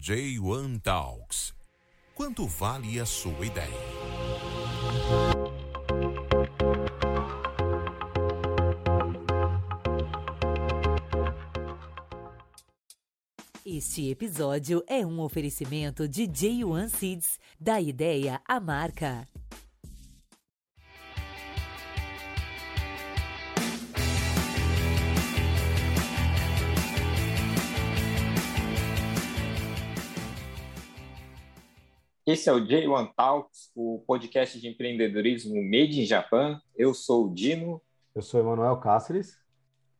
J1 Talks. Quanto vale a sua ideia? Este episódio é um oferecimento de J1 Seeds, da ideia à marca. Esse é o J1 Talks, o podcast de empreendedorismo Made in Japan. Eu sou o Dino. Eu sou Emanuel Cáceres.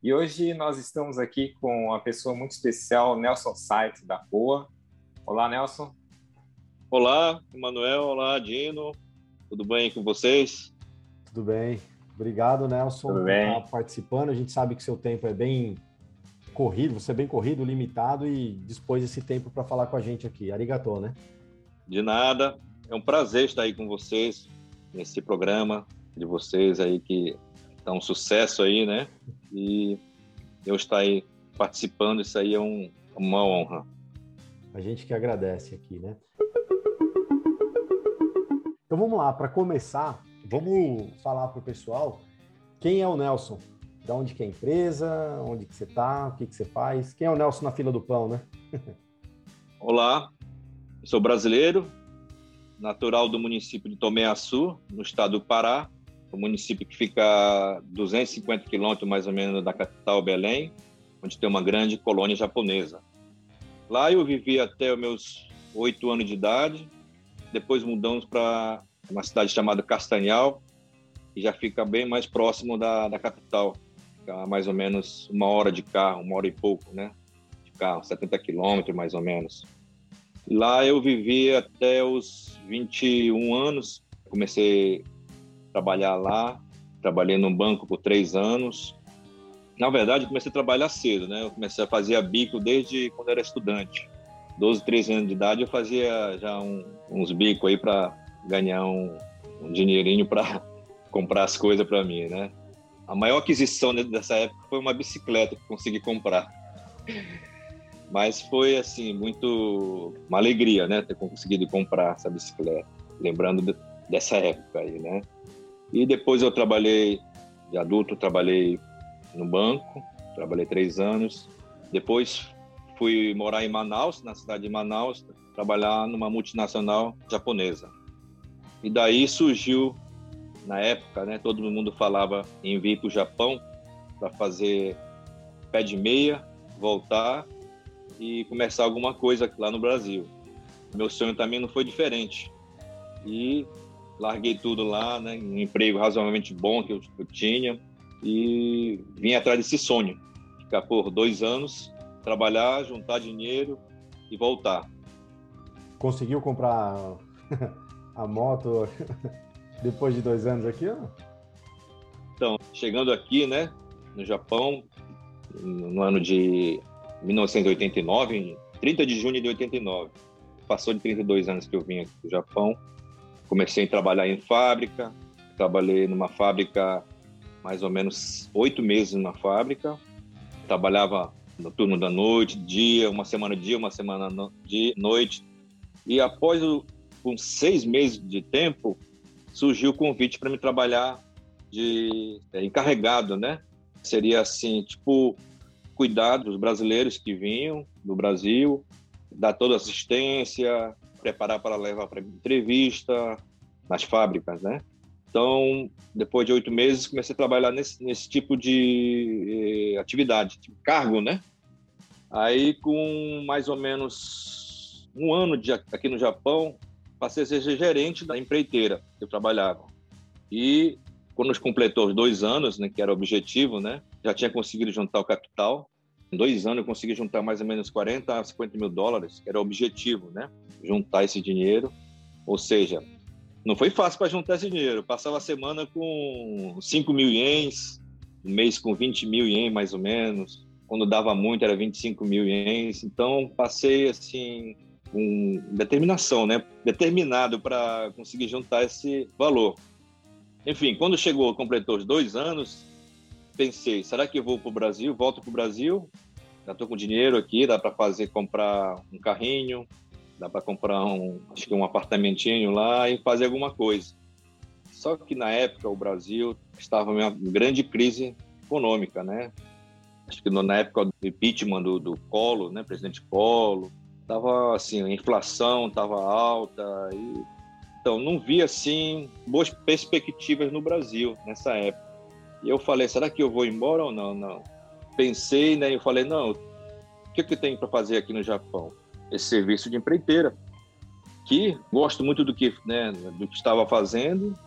E hoje nós estamos aqui com uma pessoa muito especial, Nelson Sait, da Poa. Olá, Nelson. Olá, Emanuel. Olá, Dino. Tudo bem com vocês? Tudo bem. Obrigado, Nelson, Tudo por bem. estar participando. A gente sabe que seu tempo é bem corrido, você é bem corrido, limitado e dispôs esse tempo para falar com a gente aqui. Arigatô, né? De nada. É um prazer estar aí com vocês nesse programa de vocês aí que tá um sucesso aí, né? E eu estar aí participando, isso aí é um, uma honra. A gente que agradece aqui, né? Então vamos lá, para começar, vamos falar para o pessoal quem é o Nelson, da onde que é a empresa, onde que você está, o que que você faz, quem é o Nelson na fila do pão, né? Olá, eu sou brasileiro, natural do município de Tomé-Açu, no estado do Pará, um município que fica a 250 quilômetros mais ou menos da capital Belém, onde tem uma grande colônia japonesa. Lá eu vivi até os meus oito anos de idade, depois mudamos para uma cidade chamada Castanhal, que já fica bem mais próximo da, da capital, fica mais ou menos uma hora de carro, uma hora e pouco, né? De carro, 70 quilômetros mais ou menos. Lá eu vivi até os 21 anos. Comecei a trabalhar lá. Trabalhei num banco por três anos. Na verdade, comecei a trabalhar cedo, né? Eu comecei a fazer bico desde quando era estudante. 12, 13 anos de idade, eu fazia já um, uns bicos aí para ganhar um, um dinheirinho para comprar as coisas para mim, né? A maior aquisição dessa época foi uma bicicleta que consegui comprar. Mas foi assim muito uma alegria, né, ter conseguido comprar essa bicicleta, lembrando de, dessa época aí, né? E depois eu trabalhei de adulto, trabalhei no banco, trabalhei três anos. Depois fui morar em Manaus, na cidade de Manaus, trabalhar numa multinacional japonesa. E daí surgiu, na época, né, todo mundo falava em vir para o Japão para fazer pé de meia, voltar e começar alguma coisa lá no Brasil. Meu sonho também não foi diferente. E larguei tudo lá, né, um emprego razoavelmente bom que eu, eu tinha e vim atrás desse sonho. Ficar por dois anos, trabalhar, juntar dinheiro e voltar. Conseguiu comprar a moto depois de dois anos aqui? Ó? Então, chegando aqui, né, no Japão, no ano de 1989, em 30 de junho de 89. Passou de 32 anos que eu vim aqui do Japão. Comecei a trabalhar em fábrica. Trabalhei numa fábrica mais ou menos oito meses na fábrica. Trabalhava no turno da noite, dia, uma semana dia, uma semana no, noite. E após uns seis meses de tempo, surgiu o convite para me trabalhar de é, encarregado, né? Seria assim, tipo cuidar dos brasileiros que vinham do Brasil, dar toda assistência, preparar para levar para entrevista nas fábricas, né? Então, depois de oito meses, comecei a trabalhar nesse, nesse tipo de eh, atividade, tipo cargo, né? Aí, com mais ou menos um ano de, aqui no Japão, passei a ser gerente da empreiteira que eu trabalhava. E quando completou os dois anos, né, que era o objetivo, né? Já tinha conseguido juntar o capital. Em dois anos eu consegui juntar mais ou menos 40 a 50 mil dólares, que era o objetivo, né? Juntar esse dinheiro. Ou seja, não foi fácil para juntar esse dinheiro. Passava a semana com 5 mil ienes, um mês com 20 mil ienes, mais ou menos. Quando dava muito, era 25 mil ienes. Então, passei, assim, com determinação, né? Determinado para conseguir juntar esse valor. Enfim, quando chegou, completou os dois anos, pensei, será que eu vou para o Brasil, volto para o Brasil já estou com dinheiro aqui, dá para fazer, comprar um carrinho, dá para comprar um, acho que um apartamentinho lá e fazer alguma coisa. Só que na época o Brasil estava em uma grande crise econômica, né? Acho que na época do impeachment do, do né, presidente Collor, tava assim, a inflação estava alta e então não via assim boas perspectivas no Brasil nessa época. E eu falei, será que eu vou embora ou não? Não. Pensei, né? Eu falei, não. O que que tem para fazer aqui no Japão? Esse serviço de empreiteira, que gosto muito do que, né, do que estava fazendo,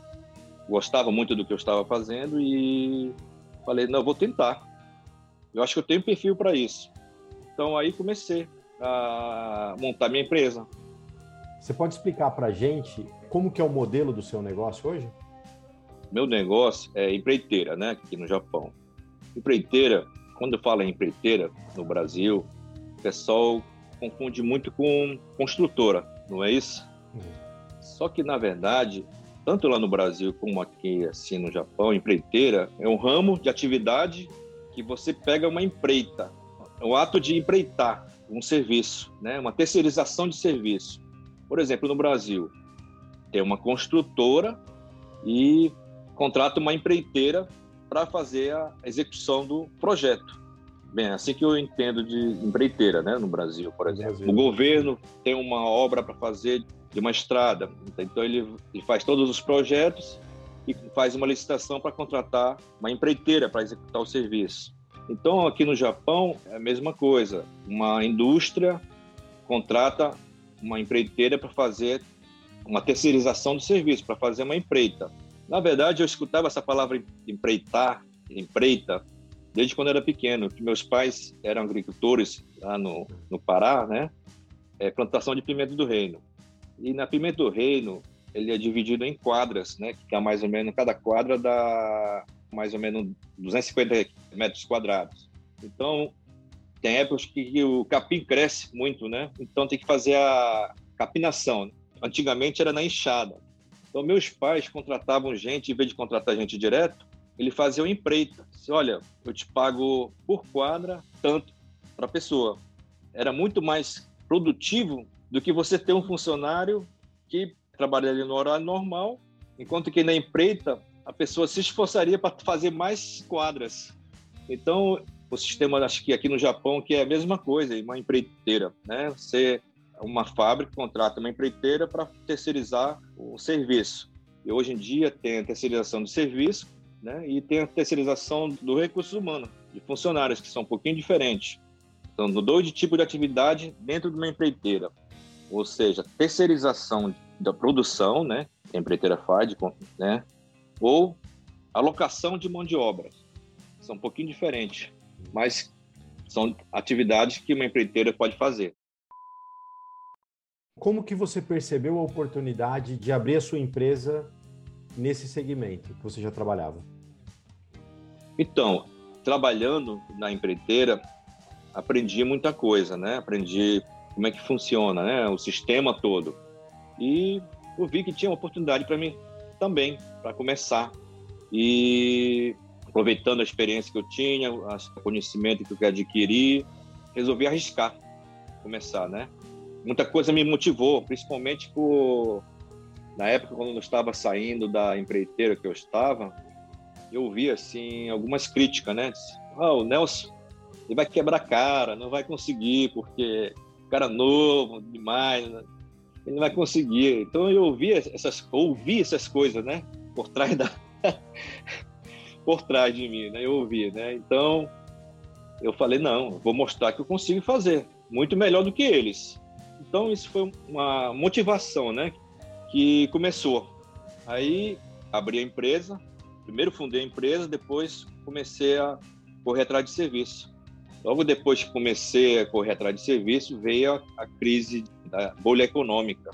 gostava muito do que eu estava fazendo e falei, não, vou tentar. Eu acho que eu tenho perfil para isso. Então aí comecei a montar minha empresa. Você pode explicar para a gente como que é o modelo do seu negócio hoje? Meu negócio é empreiteira, né? Aqui no Japão. Empreiteira, quando eu falo em empreiteira no Brasil, o pessoal confunde muito com construtora, não é isso? Uhum. Só que, na verdade, tanto lá no Brasil como aqui assim no Japão, empreiteira é um ramo de atividade que você pega uma empreita, é o ato de empreitar um serviço, né? uma terceirização de serviço. Por exemplo, no Brasil, tem uma construtora e contrata uma empreiteira para fazer a execução do projeto. Bem, assim que eu entendo de empreiteira, né, no Brasil, por exemplo. Brasil. O governo tem uma obra para fazer de uma estrada, então ele, ele faz todos os projetos e faz uma licitação para contratar uma empreiteira para executar o serviço. Então, aqui no Japão é a mesma coisa. Uma indústria contrata uma empreiteira para fazer uma terceirização do serviço, para fazer uma empreita. Na verdade, eu escutava essa palavra empreitar, empreita, desde quando era pequeno, que meus pais eram agricultores lá no, no Pará, né? É, plantação de pimenta do reino. E na pimenta do reino, ele é dividido em quadras, né? Que é mais ou menos, cada quadra dá mais ou menos 250 metros quadrados. Então, tem épocas que o capim cresce muito, né? Então tem que fazer a capinação. Antigamente era na enxada. Então, meus pais contratavam gente, em vez de contratar gente direto, ele fazia o empreita. Disse, Olha, eu te pago por quadra tanto para a pessoa. Era muito mais produtivo do que você ter um funcionário que trabalha ali no horário normal, enquanto que na empreita a pessoa se esforçaria para fazer mais quadras. Então, o sistema, acho que aqui no Japão, que é a mesma coisa, uma empreiteira, né? Você uma fábrica contrata uma empreiteira para terceirizar o serviço. E hoje em dia tem a terceirização do serviço né, e tem a terceirização do recurso humano, de funcionários, que são um pouquinho diferentes. Então, dois tipos de atividade dentro de uma empreiteira. Ou seja, terceirização da produção, né, que a empreiteira faz, né, ou alocação de mão de obra. São um pouquinho diferentes, mas são atividades que uma empreiteira pode fazer. Como que você percebeu a oportunidade de abrir a sua empresa nesse segmento que você já trabalhava? Então, trabalhando na empreiteira, aprendi muita coisa, né? Aprendi como é que funciona, né? O sistema todo. E eu vi que tinha uma oportunidade para mim também, para começar. E aproveitando a experiência que eu tinha, o conhecimento que eu adquiri, resolvi arriscar, começar, né? Muita coisa me motivou, principalmente por na época quando eu estava saindo da empreiteira que eu estava, eu vi assim algumas críticas, né? Ah, o Nelson ele vai quebrar a cara, não vai conseguir porque cara novo demais, né? ele não vai conseguir. Então eu ouvi essas ouvi essas coisas, né? Por trás da por trás de mim, né? Eu ouvi, né? Então eu falei não, vou mostrar que eu consigo fazer muito melhor do que eles. Então isso foi uma motivação, né? Que começou. Aí abri a empresa, primeiro fundei a empresa, depois comecei a correr atrás de serviço. Logo depois que comecei a correr atrás de serviço, veio a, a crise da bolha econômica.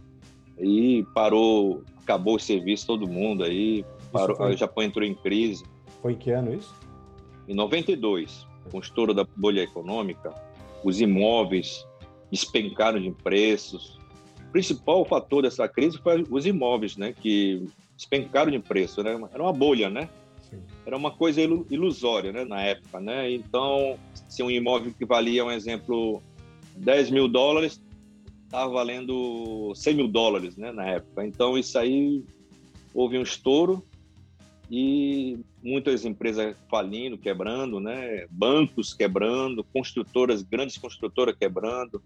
Aí parou, acabou o serviço todo mundo aí, parou, foi... o Japão entrou em crise. Foi em que ano isso? Em 92, com o estouro da bolha econômica, os imóveis despencaram de preços. O principal fator dessa crise foi os imóveis, né, que despencaram de preço, né? Era uma bolha, né? Sim. era uma coisa ilusória, né, na época, né? Então, se um imóvel que valia, um exemplo, 10 mil dólares, estava valendo 100 mil dólares, né, na época. Então, isso aí houve um estouro e muitas empresas falindo, quebrando, né? Bancos quebrando, construtoras, grandes construtoras quebrando.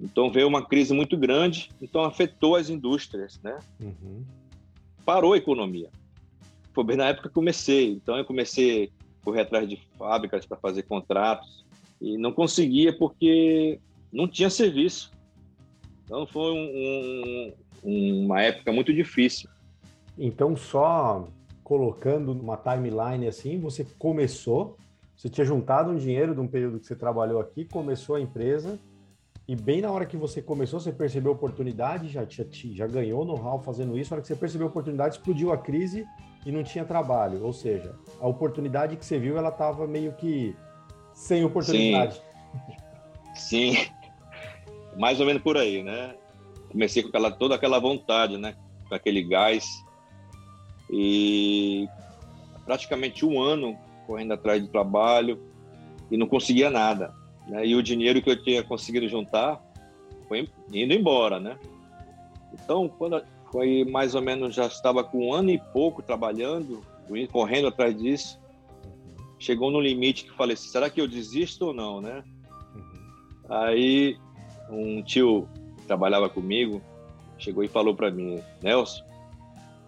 Então veio uma crise muito grande, então afetou as indústrias, né? Uhum. Parou a economia. Foi bem na época que comecei. Então eu comecei a correr atrás de fábricas para fazer contratos e não conseguia porque não tinha serviço. Então foi um, um, uma época muito difícil. Então só colocando numa timeline assim, você começou, você tinha juntado um dinheiro de um período que você trabalhou aqui, começou a empresa, e bem na hora que você começou, você percebeu a oportunidade, já, já, já ganhou know-how fazendo isso, na hora que você percebeu a oportunidade, explodiu a crise e não tinha trabalho. Ou seja, a oportunidade que você viu, ela estava meio que sem oportunidade. Sim. Sim. Mais ou menos por aí, né? Comecei com aquela, toda aquela vontade, né? Com aquele gás e praticamente um ano correndo atrás de trabalho e não conseguia nada. Né? E o dinheiro que eu tinha conseguido juntar foi indo embora, né? Então, quando foi mais ou menos, já estava com um ano e pouco trabalhando, correndo atrás disso, chegou no limite que falei, será que eu desisto ou não, né? Aí um tio que trabalhava comigo chegou e falou para mim, Nelson,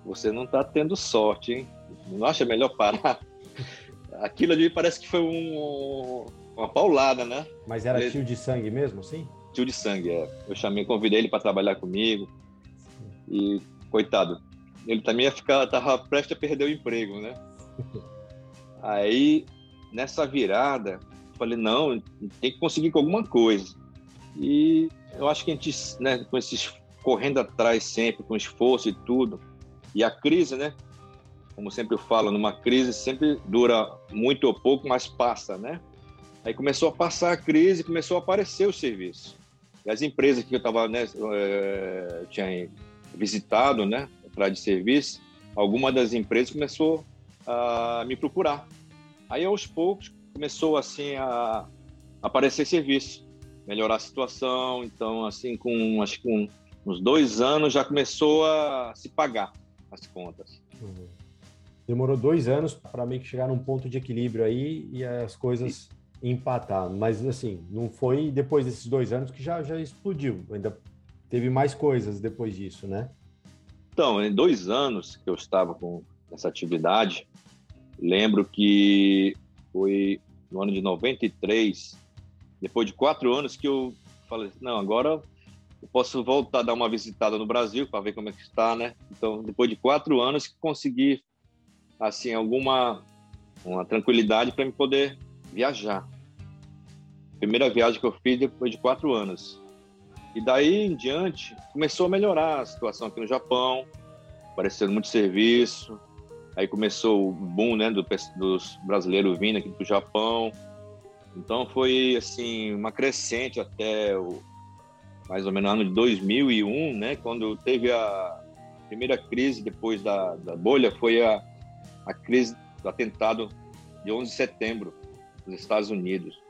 você não está tendo sorte, hein? Não acha melhor parar? Aquilo ali parece que foi um, uma paulada, né? Mas era ele... tio de sangue mesmo, sim? Tio de sangue, é. Eu chamei, convidei ele para trabalhar comigo. E, coitado, ele também ia ficar, tava prestes a perder o emprego, né? Aí, nessa virada, falei, não, tem que conseguir com alguma coisa. E eu acho que a gente, né, com esses correndo atrás sempre, com esforço e tudo, e a crise, né? Como sempre eu falo, numa crise sempre dura muito ou pouco, mas passa, né? Aí começou a passar a crise, começou a aparecer o serviço. E as empresas que eu estava, né, é, tinha visitado, né, atrás de serviço, alguma das empresas começou a me procurar. Aí aos poucos começou assim a aparecer serviço, melhorar a situação. Então, assim, com acho que uns dois anos já começou a se pagar as contas. Uhum. Demorou dois anos para meio que chegar num ponto de equilíbrio aí e as coisas empatar. Mas assim, não foi depois desses dois anos que já, já explodiu. Ainda teve mais coisas depois disso, né? Então, em dois anos que eu estava com essa atividade, lembro que foi no ano de 93, depois de quatro anos que eu falei, não, agora eu posso voltar a dar uma visitada no Brasil para ver como é que está, né? Então, depois de quatro anos, que consegui assim alguma uma tranquilidade para me poder viajar. Primeira viagem que eu fiz depois de quatro anos. E daí em diante começou a melhorar a situação aqui no Japão, aparecendo muito serviço. Aí começou o boom, né, do, dos brasileiros vindo aqui para o Japão. Então foi assim uma crescente até o, mais ou menos no ano de 2001, né, quando teve a primeira crise depois da, da bolha, foi a, a crise do atentado de 11 de setembro nos Estados Unidos.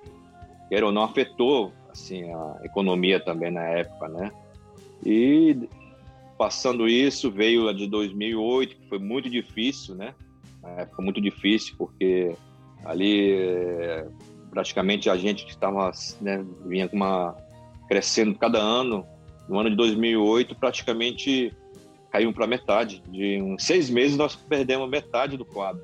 Que não afetou assim a economia também na época, né? E passando isso veio a de 2008, que foi muito difícil, né? Na época muito difícil porque ali eh, praticamente a gente que estava né, vinha com uma crescendo cada ano. No ano de 2008, praticamente caiu para metade. De uns seis meses, nós perdemos metade do quadro.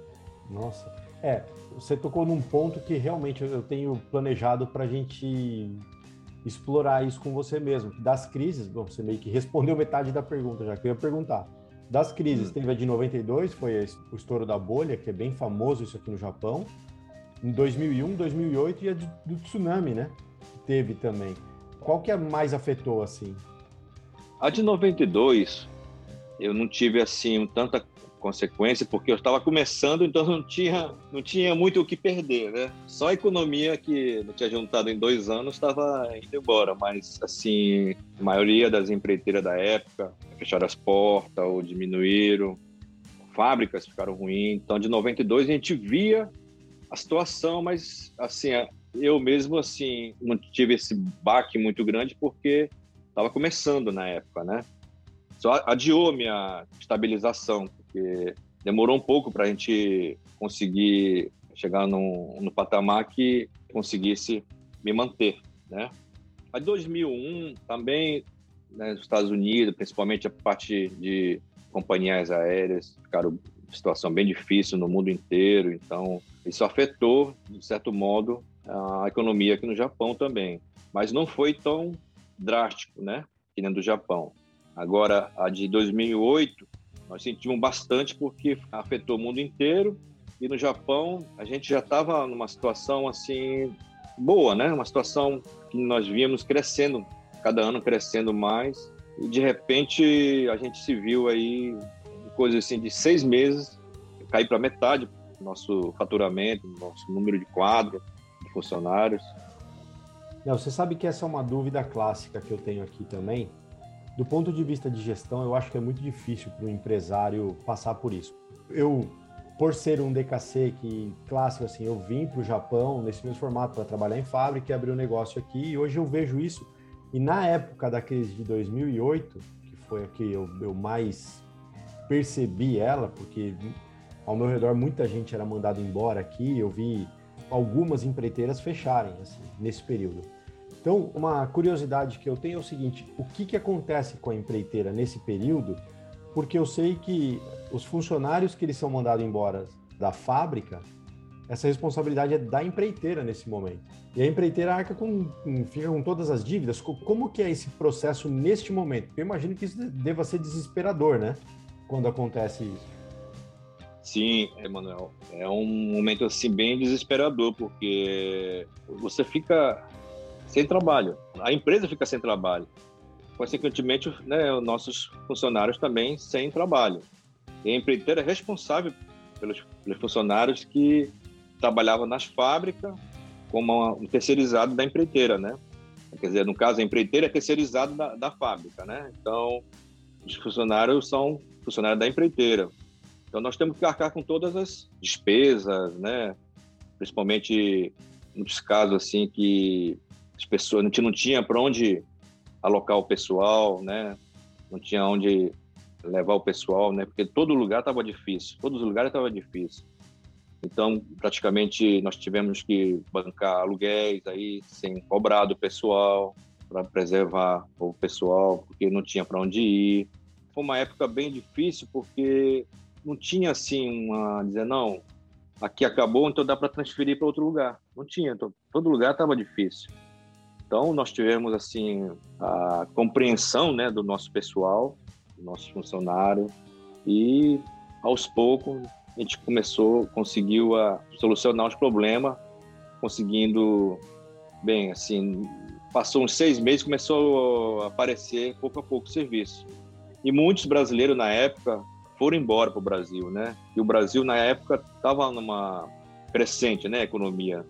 Nossa. É, você tocou num ponto que realmente eu tenho planejado para a gente explorar isso com você mesmo. Das crises, bom, você meio que respondeu metade da pergunta, já que eu ia perguntar. Das crises, hum. teve a de 92, foi o estouro da bolha, que é bem famoso isso aqui no Japão. Em 2001, 2008 e a do tsunami, né? Teve também. Qual que a mais afetou, assim? A de 92, eu não tive, assim, tanta consequência, porque eu estava começando, então não tinha, não tinha muito o que perder, né? Só a economia que não tinha juntado em dois anos estava indo embora, mas, assim, a maioria das empreiteiras da época fecharam as portas ou diminuíram, fábricas ficaram ruins. Então, de 92 a gente via a situação, mas assim, eu mesmo assim não tive esse baque muito grande porque estava começando na época, né? Só adiou minha estabilização, porque demorou um pouco para a gente conseguir chegar no, patamar que conseguisse me manter, né? A 2001 também, né, nos Estados Unidos, principalmente a parte de companhias aéreas, ficaram situação bem difícil no mundo inteiro, então isso afetou, de certo modo, a economia aqui no Japão também. Mas não foi tão drástico, né, que nem do Japão. Agora, a de 2008, nós sentimos bastante porque afetou o mundo inteiro e no Japão a gente já estava numa situação assim boa, né? Uma situação que nós víamos crescendo, cada ano crescendo mais e de repente a gente se viu aí coisa assim de seis meses cair para metade nosso faturamento, nosso número de quadro de funcionários. Você sabe que essa é uma dúvida clássica que eu tenho aqui também. Do ponto de vista de gestão, eu acho que é muito difícil para um empresário passar por isso. Eu, por ser um DKC que clássico assim, eu vim para o Japão nesse mesmo formato para trabalhar em fábrica e abrir um negócio aqui. E hoje eu vejo isso. E na época da crise de 2008, que foi a que eu, eu mais percebi ela, porque ao meu redor muita gente era mandada embora aqui, eu vi algumas empreiteiras fecharem assim, nesse período. Então, uma curiosidade que eu tenho é o seguinte: o que, que acontece com a empreiteira nesse período? Porque eu sei que os funcionários que eles são mandados embora da fábrica, essa responsabilidade é da empreiteira nesse momento. E a empreiteira arca com, fica com todas as dívidas. Como que é esse processo neste momento? Eu imagino que isso deva ser desesperador, né? Quando acontece isso. Sim, Emanuel. É um momento assim bem desesperador, porque você fica sem trabalho, a empresa fica sem trabalho, consequentemente, né, os nossos funcionários também sem trabalho. E a empreiteira é responsável pelos, pelos funcionários que trabalhavam nas fábricas como um terceirizado da empreiteira, né? Quer dizer, no caso, a empreiteira é terceirizado da, da fábrica, né? Então, os funcionários são funcionários da empreiteira. Então nós temos que arcar com todas as despesas, né? Principalmente nos casos assim que as pessoas não tinha para onde alocar o pessoal, né? Não tinha onde levar o pessoal, né? Porque todo lugar estava difícil, todos os lugares estava difícil. Então, praticamente nós tivemos que bancar aluguéis aí sem cobrar do pessoal para preservar o pessoal, porque não tinha para onde ir. Foi uma época bem difícil porque não tinha assim uma dizer não, aqui acabou, então dá para transferir para outro lugar. Não tinha, então, todo lugar estava difícil. Então nós tivemos assim a compreensão, né, do nosso pessoal, do nosso funcionário e aos poucos a gente começou, conseguiu a solucionar os problemas, conseguindo bem assim passou uns seis meses começou a aparecer pouco a pouco serviço e muitos brasileiros na época foram embora para o Brasil, né? E o Brasil na época estava numa crescente, né, economia.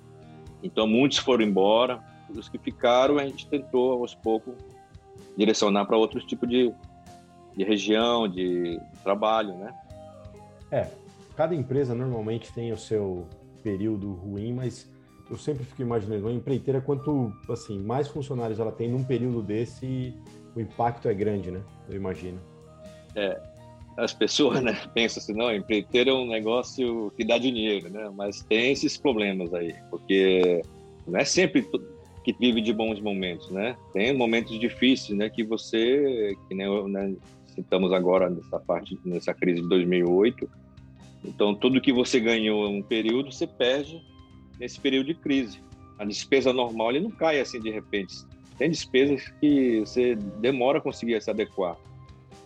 Então muitos foram embora, os que ficaram a gente tentou aos poucos direcionar para outros tipos de, de região, de trabalho, né? É, cada empresa normalmente tem o seu período ruim, mas eu sempre fico imaginando, uma empreiteira, quanto assim, mais funcionários ela tem num período desse, o impacto é grande, né? Eu imagino. É, as pessoas né, pensam assim, não, empreiteiro é um negócio que dá dinheiro, né? Mas tem esses problemas aí, porque não é sempre que vive de bons momentos, né? Tem momentos difíceis, né? Que você, que nem né, estamos agora nessa parte, nessa crise de 2008. Então, tudo que você ganhou em um período, você perde nesse período de crise. A despesa normal, ele não cai assim de repente. Tem despesas que você demora a conseguir se adequar.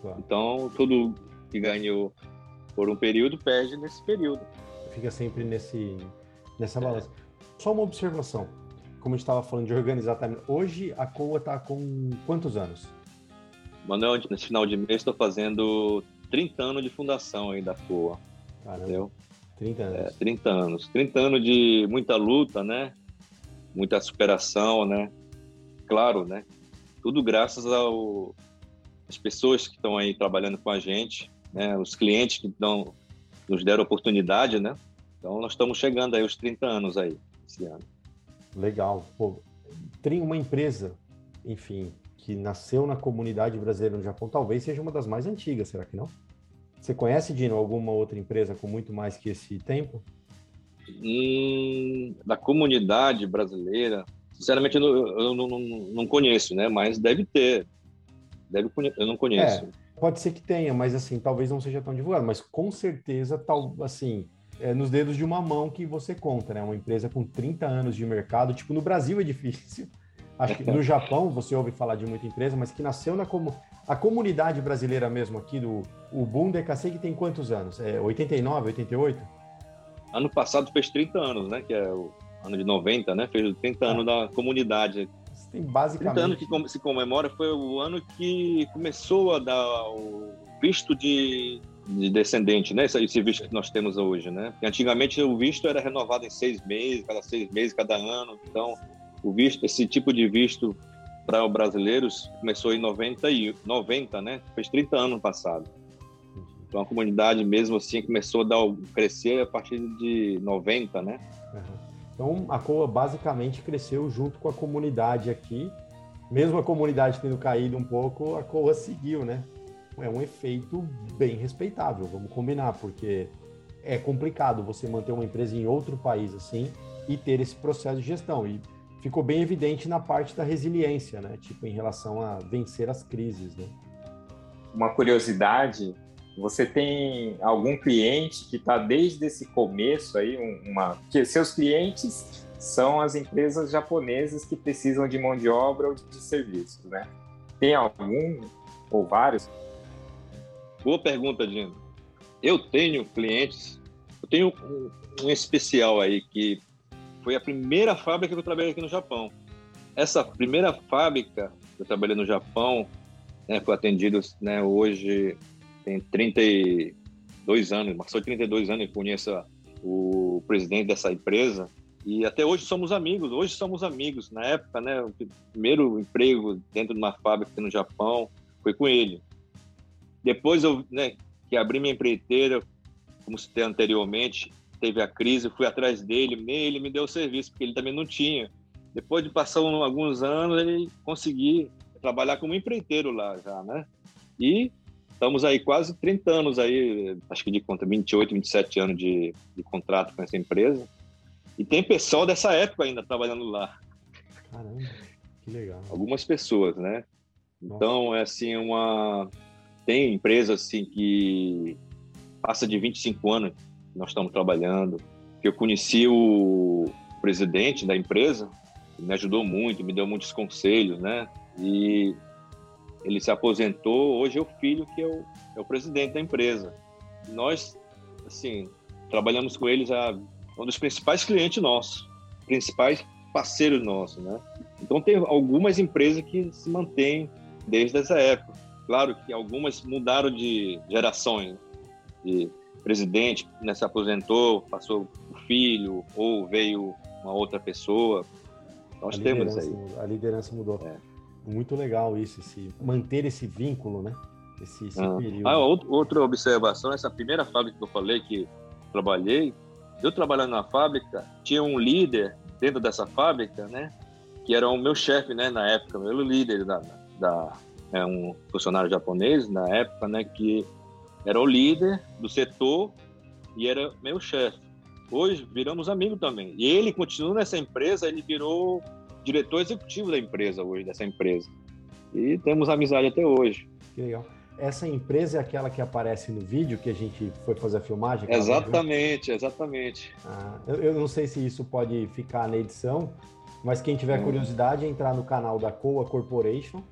Claro. Então, tudo que ganhou por um período perde nesse período. Fica sempre nesse, nessa balança. É. Só uma observação, como a gente estava falando de organizar time. Hoje a COA está com quantos anos? Manuel, nesse final de mês estou fazendo 30 anos de fundação aí da COA. Caramba, entendeu? 30 anos. É, 30 anos. 30 anos de muita luta, né? Muita superação, né? Claro, né? Tudo graças ao as pessoas que estão aí trabalhando com a gente, né, os clientes que estão nos deram oportunidade, né? Então nós estamos chegando aí aos 30 anos aí esse ano. Legal. Pô, tem uma empresa, enfim, que nasceu na comunidade brasileira no Japão, talvez seja uma das mais antigas, será que não? Você conhece, Dino, alguma outra empresa com muito mais que esse tempo? Hum, da comunidade brasileira, sinceramente eu, não, eu não, conheço, né? Mas deve ter. Deve, eu não conheço. É, pode ser que tenha, mas assim, talvez não seja tão divulgado. Mas com certeza, tal, assim, é nos dedos de uma mão que você conta, né? Uma empresa com 30 anos de mercado, tipo, no Brasil é difícil. Acho que no Japão você ouve falar de muita empresa, mas que nasceu na como a comunidade brasileira mesmo aqui do o Boom DKC que tem quantos anos? É 89, 88? Ano passado fez 30 anos, né? Que é o ano de 90, né? Fez 30 anos ah. da comunidade. Tem basicamente 30 anos que se comemora foi o ano que começou a dar o visto de de descendente, né? Esse, esse visto que nós temos hoje, né? Porque antigamente o visto era renovado em seis meses, cada seis meses, cada ano. Então, o visto, esse tipo de visto para os brasileiros começou em 90, e, 90 né? Fez 30 anos no passado. Então, a comunidade mesmo assim começou a dar, crescer a partir de 90, né? Então, a COA basicamente cresceu junto com a comunidade aqui. Mesmo a comunidade tendo caído um pouco, a COA seguiu, né? é um efeito bem respeitável, vamos combinar, porque é complicado você manter uma empresa em outro país assim e ter esse processo de gestão. E ficou bem evidente na parte da resiliência, né? Tipo, em relação a vencer as crises, né? Uma curiosidade, você tem algum cliente que está desde esse começo aí, uma... que seus clientes são as empresas japonesas que precisam de mão de obra ou de serviços, né? Tem algum ou vários Boa pergunta, Dino. Eu tenho clientes, eu tenho um, um especial aí que foi a primeira fábrica que eu trabalhei aqui no Japão. Essa primeira fábrica que eu trabalhei no Japão, né, foi atendido né, hoje tem 32 anos, passou 32 anos e conheço o presidente dessa empresa e até hoje somos amigos. Hoje somos amigos. Na época, né, o primeiro emprego dentro de uma fábrica no Japão foi com ele. Depois eu, né, que abri minha empreiteira, como citei anteriormente, teve a crise, fui atrás dele, ele me deu o serviço, porque ele também não tinha. Depois de passar alguns anos, ele consegui trabalhar como empreiteiro lá já, né? E estamos aí quase 30 anos aí, acho que de conta, 28, 27 anos de, de contrato com essa empresa. E tem pessoal dessa época ainda trabalhando lá. Caramba, que legal. Algumas pessoas, né? Nossa. Então, é assim, uma tem empresa assim que passa de 25 anos nós estamos trabalhando. Eu conheci o presidente da empresa, me ajudou muito, me deu muitos conselhos, né? E ele se aposentou, hoje é o filho que é o, é o presidente da empresa. Nós, assim, trabalhamos com eles, a, um dos principais clientes nossos, principais parceiros nossos, né? Então tem algumas empresas que se mantêm desde essa época. Claro que algumas mudaram de gerações, de presidente né, se aposentou, passou o filho, ou veio uma outra pestra. Nós temos aí. A liderança mudou. É. Muito legal isso, esse, manter esse vínculo, né? Esse, esse ah. período. Ah, outra observação, essa primeira fábrica que eu falei que trabalhei, eu trabalhando na fábrica, tinha um líder dentro dessa fábrica, né? Que era o meu chefe, né? Na época, meu líder da, da é um funcionário japonês na época, né, que era o líder do setor e era meu chefe. Hoje viramos amigos também. E ele continua nessa empresa, ele virou diretor executivo da empresa hoje, dessa empresa. E temos amizade até hoje. Que legal. Essa empresa é aquela que aparece no vídeo que a gente foi fazer a filmagem? Exatamente, exatamente. Ah, eu, eu, não sei se isso pode ficar na edição, mas quem tiver hum. curiosidade, entrar no canal da Coa Corporation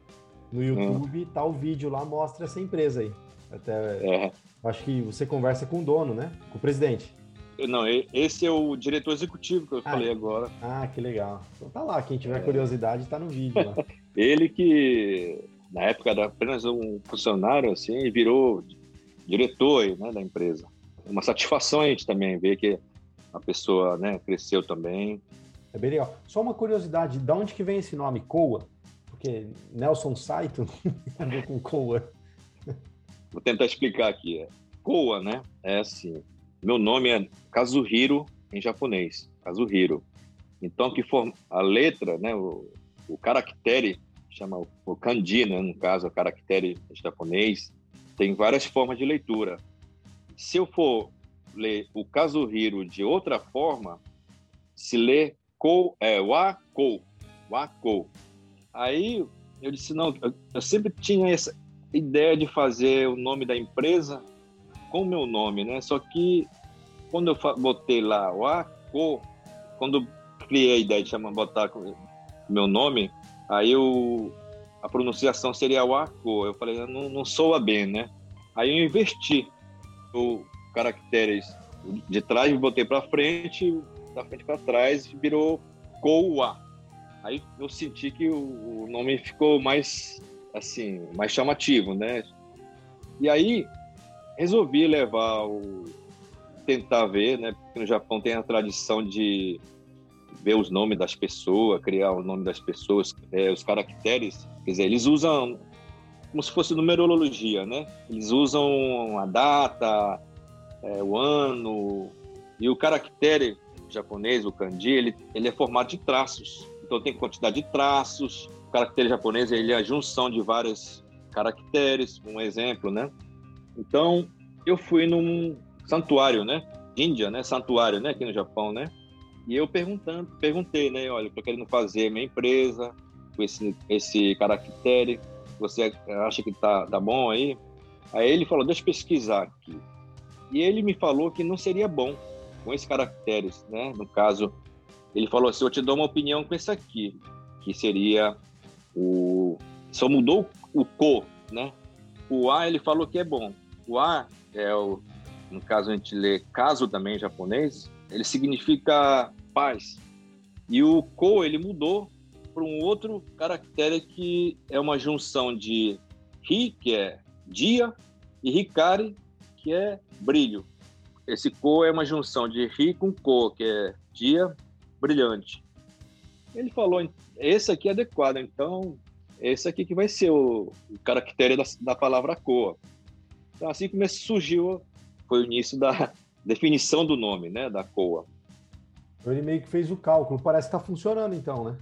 no YouTube, hum. tá o vídeo lá, mostra essa empresa aí. Até, é. Acho que você conversa com o dono, né? Com o presidente. Não, esse é o diretor executivo que eu ah, falei agora. Ah, que legal. Então tá lá, quem tiver é. curiosidade tá no vídeo lá. Ele que na época era apenas um funcionário assim e virou diretor né, da empresa. Uma satisfação a gente também ver que a pessoa né, cresceu também. É bem legal. Só uma curiosidade, de onde que vem esse nome, Coa? Porque Nelson Saito a ver com Coa. Vou tentar explicar aqui. Coa, né? É assim. meu nome é Kazuhiro em japonês, Kazuhiro. Então, que for, a letra, né, o, o caractere, chama o kanji, né, no caso, o caractere japonês, tem várias formas de leitura. Se eu for ler o Kazuhiro de outra forma, se lê ko, é, wa, ko, wa. Aí eu disse, não, eu sempre tinha essa ideia de fazer o nome da empresa com o meu nome, né? Só que quando eu botei lá o Aco, quando criei a ideia de chamar, botar meu nome, aí eu, a pronunciação seria o Aco. Eu falei, não, não soa bem, né? Aí eu investi o caracteres de trás, botei para frente, da frente para trás, virou Coa. Aí eu senti que o nome ficou mais assim, mais chamativo, né? E aí resolvi levar o tentar ver, né? Porque no Japão tem a tradição de ver os nomes das pessoas, criar o nome das pessoas, é, os caracteres. Quer dizer, eles usam como se fosse numerologia, né? Eles usam a data, é, o ano e o caractere japonês, o kanji, ele, ele é formado de traços. Então tem quantidade de traços. Caractere japonês ele é a junção de vários caracteres, um exemplo, né? Então eu fui num santuário, né? Índia, né? Santuário, né? Aqui no Japão, né? E eu perguntando, perguntei, né? Olha, estou querendo fazer minha empresa com esse esse caractere. Você acha que tá tá bom aí? Aí ele falou, deixa eu pesquisar aqui. E ele me falou que não seria bom com esses caracteres, né? No caso, ele falou assim: eu te dou uma opinião com esse aqui, que seria o. Só mudou o co, né? O A ele falou que é bom. O A é o. No caso, a gente lê caso também em japonês, ele significa paz. E o ko ele mudou para um outro caractere que é uma junção de ri, que é dia, e hikari, que é brilho. Esse ko é uma junção de ri com ko, que é dia brilhante. Ele falou, esse aqui é adequado, então esse aqui que vai ser o, o caractere da, da palavra ko. Então assim que surgiu, foi o início da definição do nome, né, da coa. Então, ele meio que fez o cálculo, parece que está funcionando então, né?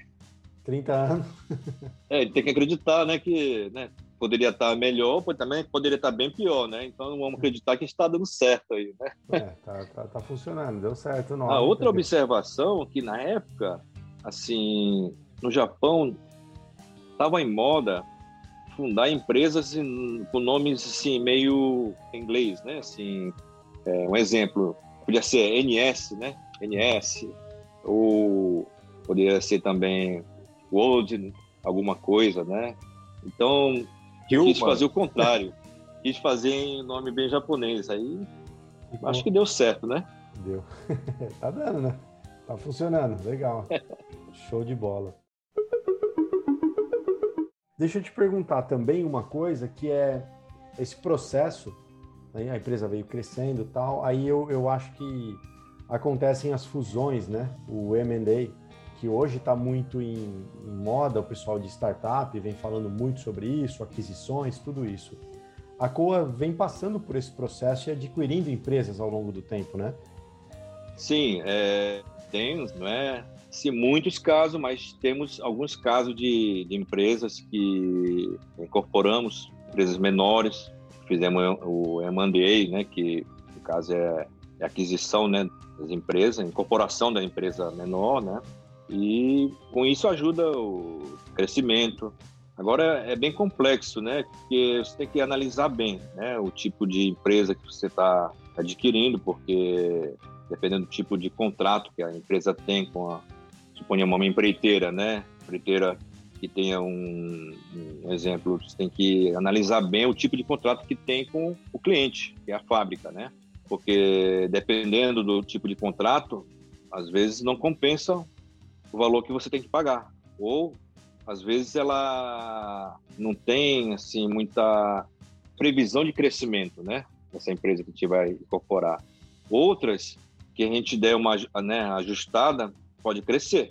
30 anos. é, ele tem que acreditar, né, que né, poderia estar melhor, mas também poderia estar bem pior, né? Então vamos acreditar que está dando certo aí, né? É, tá, tá, tá funcionando, deu certo. Não, a outra observação que na época, assim, no Japão estava em moda fundar empresas com nomes assim meio em inglês, né? Assim, é, um exemplo podia ser NS, né? NS ou poderia ser também World, alguma coisa, né? Então. Quis fazer o contrário. Quis fazer em nome bem japonês. Aí acho que deu certo, né? Deu. tá dando, né? Tá funcionando. Legal. Show de bola. Deixa eu te perguntar também uma coisa que é esse processo, né? a empresa veio crescendo e tal, aí eu, eu acho que acontecem as fusões, né? O M&A, que hoje está muito em, em, moda, o pessoal de startup vem falando muito sobre isso, aquisições, tudo isso. A Coa vem passando por esse processo e adquirindo empresas ao longo do tempo, né? Sim, é, tem, não é? Sim, muitos casos, mas temos alguns casos de, de empresas que incorporamos, empresas menores, fizemos o M&A, né, que no caso é, é aquisição, né, das empresas, incorporação da empresa menor, né, e com isso ajuda o crescimento. Agora é bem complexo, né? Porque você tem que analisar bem, né? O tipo de empresa que você está adquirindo, porque dependendo do tipo de contrato que a empresa tem com a, suponhamos uma empreiteira, né? Empreiteira que tenha um, um exemplo, você tem que analisar bem o tipo de contrato que tem com o cliente, que é a fábrica, né? Porque dependendo do tipo de contrato, às vezes não compensa o valor que você tem que pagar. Ou, às vezes, ela não tem, assim, muita previsão de crescimento, né? Essa empresa que gente vai incorporar. Outras, que a gente der uma né, ajustada, pode crescer.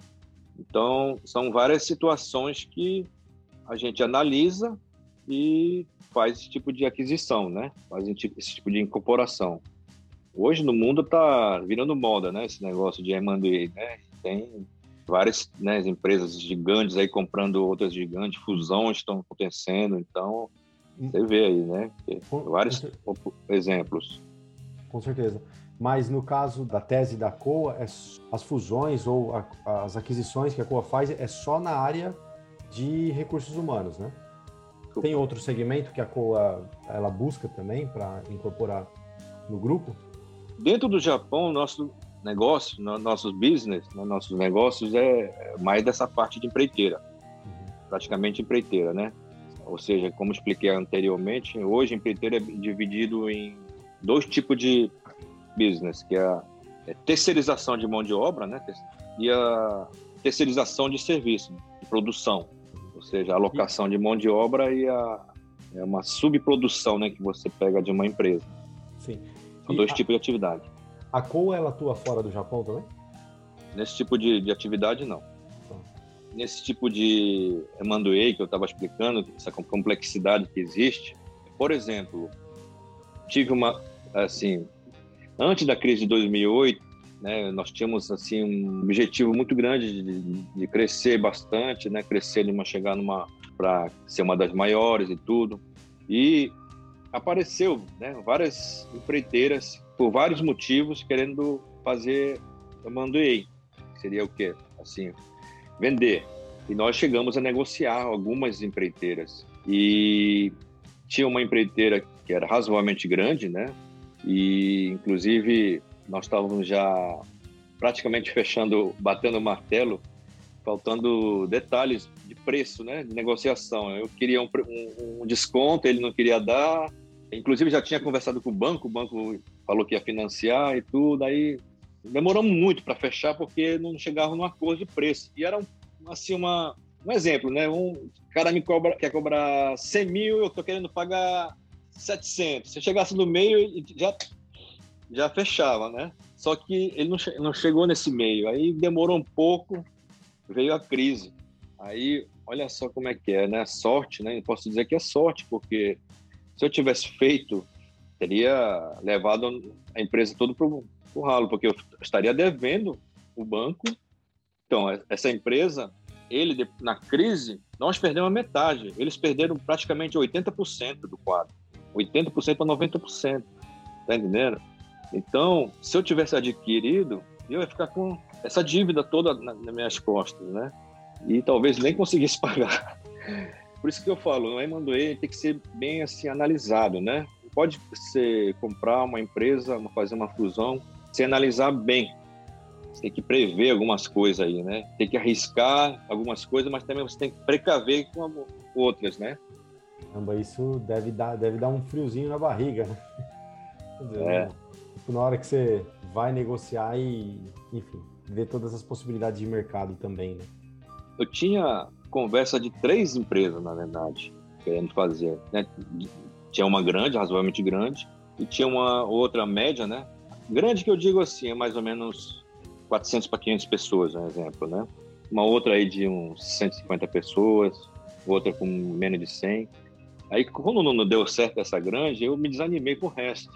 Então, são várias situações que a gente analisa e faz esse tipo de aquisição, né? Faz esse tipo de incorporação. Hoje no mundo está virando moda, né? Esse negócio de M&A, né? Tem várias né, empresas gigantes aí comprando outras gigantes, fusões estão acontecendo, então hum. você vê aí, né? Vários exemplos. Com certeza. Mas no caso da tese da COA, é, as fusões ou a, as aquisições que a COA faz é só na área de recursos humanos, né? Tem outro segmento que a COA ela busca também para incorporar no grupo? Dentro do Japão, nosso negócio, nossos business, né, nossos negócios é mais dessa parte de empreiteira, uhum. praticamente empreiteira, né? Ou seja, como expliquei anteriormente, hoje empreiteira é dividido em dois tipos de business, que é a é terceirização de mão de obra, né? E a terceirização de serviço, de produção, ou seja, a alocação de mão de obra e a é uma subprodução, né, que você pega de uma empresa. Sim. São e dois a, tipos de atividade. A Coa, ela atua fora do Japão também? Nesse tipo de, de atividade, não. Tá. Nesse tipo de Manduei que eu estava explicando, essa complexidade que existe, por exemplo, tive uma, assim, antes da crise de 2008, né, nós tínhamos assim um objetivo muito grande de, de crescer bastante, né, crescer de uma chegar numa para ser uma das maiores e tudo. E apareceu, né, várias empreiteiras por vários motivos querendo fazer o Manduei, seria o quê? Assim, vender. E nós chegamos a negociar algumas empreiteiras. E tinha uma empreiteira que era razoavelmente grande, né? E inclusive nós estávamos já praticamente fechando, batendo o martelo, faltando detalhes de preço, né, de negociação. Eu queria um, um, um desconto, ele não queria dar. Inclusive já tinha conversado com o banco, o banco falou que ia financiar e tudo. Aí demoramos muito para fechar porque não chegava num acordo de preço. E era um, assim uma um exemplo, né? Um cara me cobra quer cobrar 100 mil, eu tô querendo pagar 700. Se chegasse no meio, já já fechava, né? Só que ele não, não chegou nesse meio. Aí demorou um pouco, veio a crise. Aí, olha só como é que é, né? Sorte, né? Posso dizer que é sorte, porque se eu tivesse feito, teria levado a empresa toda para o ralo, porque eu estaria devendo o banco. Então, essa empresa, ele na crise, nós perdemos a metade. Eles perderam praticamente 80% do quadro. 80% a 90%. Tá entendendo? Então, se eu tivesse adquirido, eu ia ficar com essa dívida toda nas minhas costas, né? E talvez nem conseguisse pagar. Por isso que eu falo, o M&A tem que ser bem assim analisado, né? Pode ser comprar uma empresa, fazer uma fusão, se analisar bem. Você tem que prever algumas coisas aí, né? Tem que arriscar algumas coisas, mas também você tem que precaver com outras, né? Caramba, isso deve dar, deve dar um friozinho na barriga, né? Dizer, é. Tipo, na hora que você vai negociar e, enfim, ver todas as possibilidades de mercado também, né? Eu tinha conversa de três empresas, na verdade, querendo fazer. Né? Tinha uma grande, razoavelmente grande, e tinha uma outra média, né? Grande que eu digo assim, é mais ou menos 400 para 500 pessoas, um exemplo, né? Uma outra aí de uns 150 pessoas, outra com menos de 100. Aí, quando não deu certo essa grande, eu me desanimei com o resto.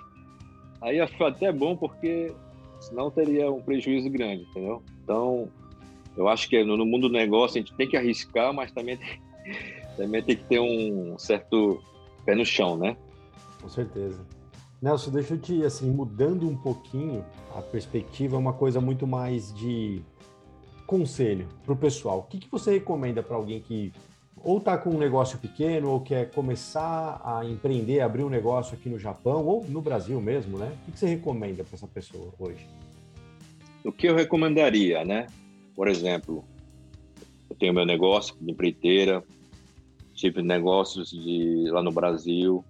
Aí foi até bom porque senão teria um prejuízo grande, entendeu? Então, eu acho que no mundo do negócio a gente tem que arriscar, mas também tem, também tem que ter um certo pé no chão, né? Com certeza. Nelson, deixa eu te, assim, mudando um pouquinho a perspectiva, uma coisa muito mais de conselho para o pessoal. O que, que você recomenda para alguém que ou está com um negócio pequeno, ou quer começar a empreender, abrir um negócio aqui no Japão, ou no Brasil mesmo, né? O que você recomenda para essa pessoa hoje? O que eu recomendaria, né? Por exemplo, eu tenho meu negócio de empreiteira, tive negócios de, lá no Brasil,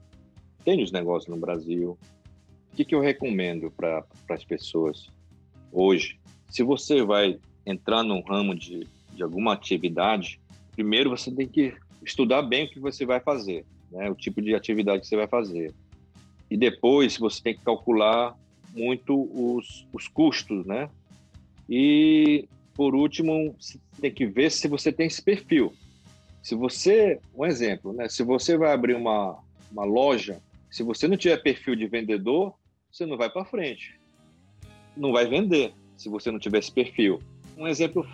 tenho os negócios no Brasil. O que, que eu recomendo para as pessoas hoje? Se você vai entrar num ramo de, de alguma atividade, primeiro você tem que estudar bem o que você vai fazer, né? o tipo de atividade que você vai fazer. E depois você tem que calcular muito os, os custos, né? E, por último, você tem que ver se você tem esse perfil. Se você, um exemplo, né? Se você vai abrir uma, uma loja, se você não tiver perfil de vendedor, você não vai para frente. não vai vender se você não tiver esse perfil. Um exemplo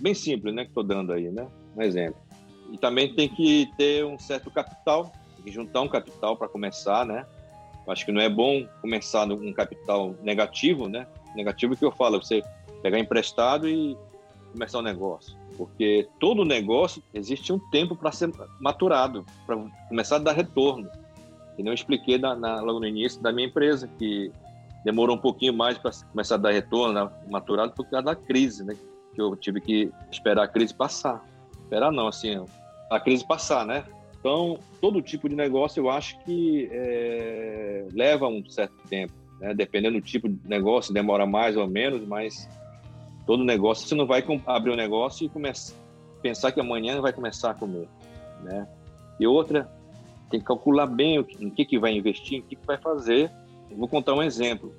bem simples, né, que estou dando aí, né? Um exemplo. E também tem que ter um certo capital, tem que juntar um capital para começar, né? Acho que não é bom começar num capital negativo, né? Negativo que eu falo, você pegar emprestado e começar um negócio. Porque todo negócio existe um tempo para ser maturado, para começar a dar retorno. E não expliquei na, na, logo no início da minha empresa que demorou um pouquinho mais para começar a dar retorno, maturado por causa da crise, né? Que eu tive que esperar a crise passar. Esperar não, assim, a crise passar, né? Então, todo tipo de negócio eu acho que é, leva um certo tempo, né? Dependendo do tipo de negócio, demora mais ou menos, mas todo negócio, você não vai abrir um negócio e começar, pensar que amanhã vai começar a comer, né? E outra, tem que calcular bem o que, em que, que vai investir, em que, que vai fazer. Eu vou contar um exemplo.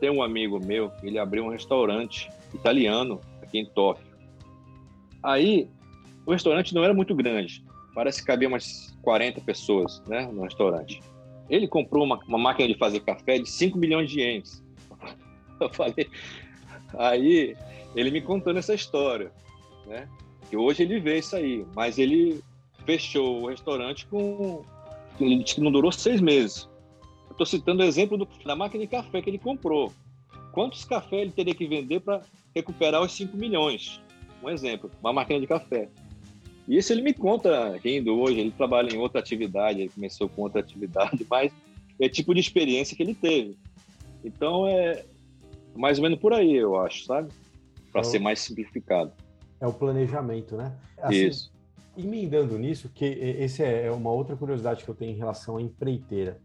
Tem um amigo meu, ele abriu um restaurante italiano aqui em Tóquio. Aí, o restaurante não era muito grande, parece que cabia umas 40 pessoas né, no restaurante. Ele comprou uma, uma máquina de fazer café de 5 milhões de ienes. Eu falei. Aí, ele me contando essa história, né? Que hoje ele vê isso aí, mas ele fechou o restaurante com ele disse que não durou seis meses. Estou citando o exemplo do, da máquina de café que ele comprou. Quantos cafés ele teria que vender para recuperar os 5 milhões? Um exemplo, uma máquina de café. E isso ele me conta rindo hoje. Ele trabalha em outra atividade, ele começou com outra atividade, mas é tipo de experiência que ele teve. Então é mais ou menos por aí, eu acho, sabe? Para é ser mais simplificado. É o planejamento, né? Assim, isso emendando nisso, que esse é, é uma outra curiosidade que eu tenho em relação à empreiteira.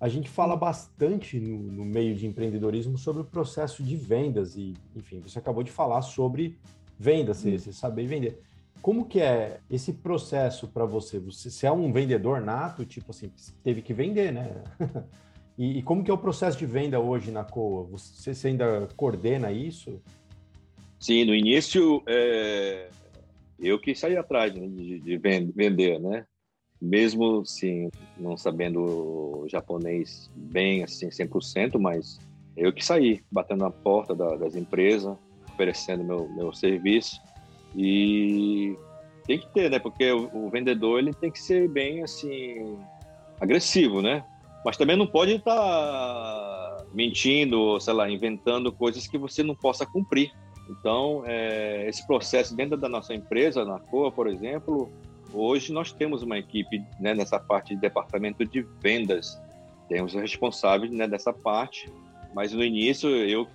A gente fala bastante no, no, meio de empreendedorismo sobre o processo de vendas e, enfim, você acabou de falar sobre vendas, você, você saber vender. Como que é esse processo para você? você? Você é um vendedor nato, tipo assim, teve que vender, né? e, e, como que é o processo de venda hoje na Coa? Você, você ainda coordena isso? Sim, no início é, eu que saí atrás né, de, de, vender, né? Mesmo, sim, não sabendo japonês bem, assim, 100%, mas eu que saí, batendo na porta da, das empresas, oferecendo meu, meu serviço. E tem que ter, né? Porque o, o, vendedor, ele tem que ser bem, assim, agressivo, né? Mas também não pode estar tá mentindo, sei lá, inventando coisas que você não possa cumprir. Então, é, esse processo dentro da nossa empresa, na COA, por exemplo, hoje nós temos uma equipe né, nessa parte de departamento de vendas. Temos responsáveis né, dessa parte, mas no início eu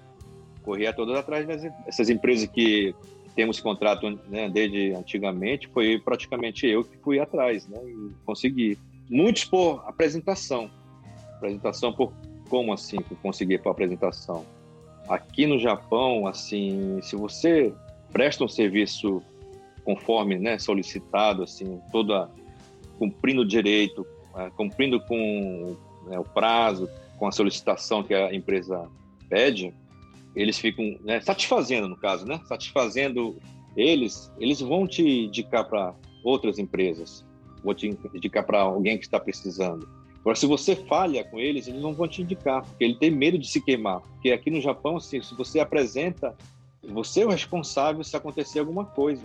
corria todas atrás dessas empresas que temos contrato né, desde antigamente, foi praticamente eu que fui atrás né, e consegui. Muitos por apresentação. Apresentação por como assim que conseguir por apresentação? Aqui no Japão, assim, se você presta um serviço conforme né, solicitado, assim, toda cumprindo direito, é, cumprindo com né, o prazo, com a solicitação que a empresa pede, eles ficam né, satisfazendo, no caso, né? Satisfazendo eles, eles vão te indicar para outras empresas, vão te indicar para alguém que está precisando. Agora, se você falha com eles, eles não vão te indicar, porque ele tem medo de se queimar. Porque aqui no Japão, assim, se você apresenta, você é o responsável se acontecer alguma coisa.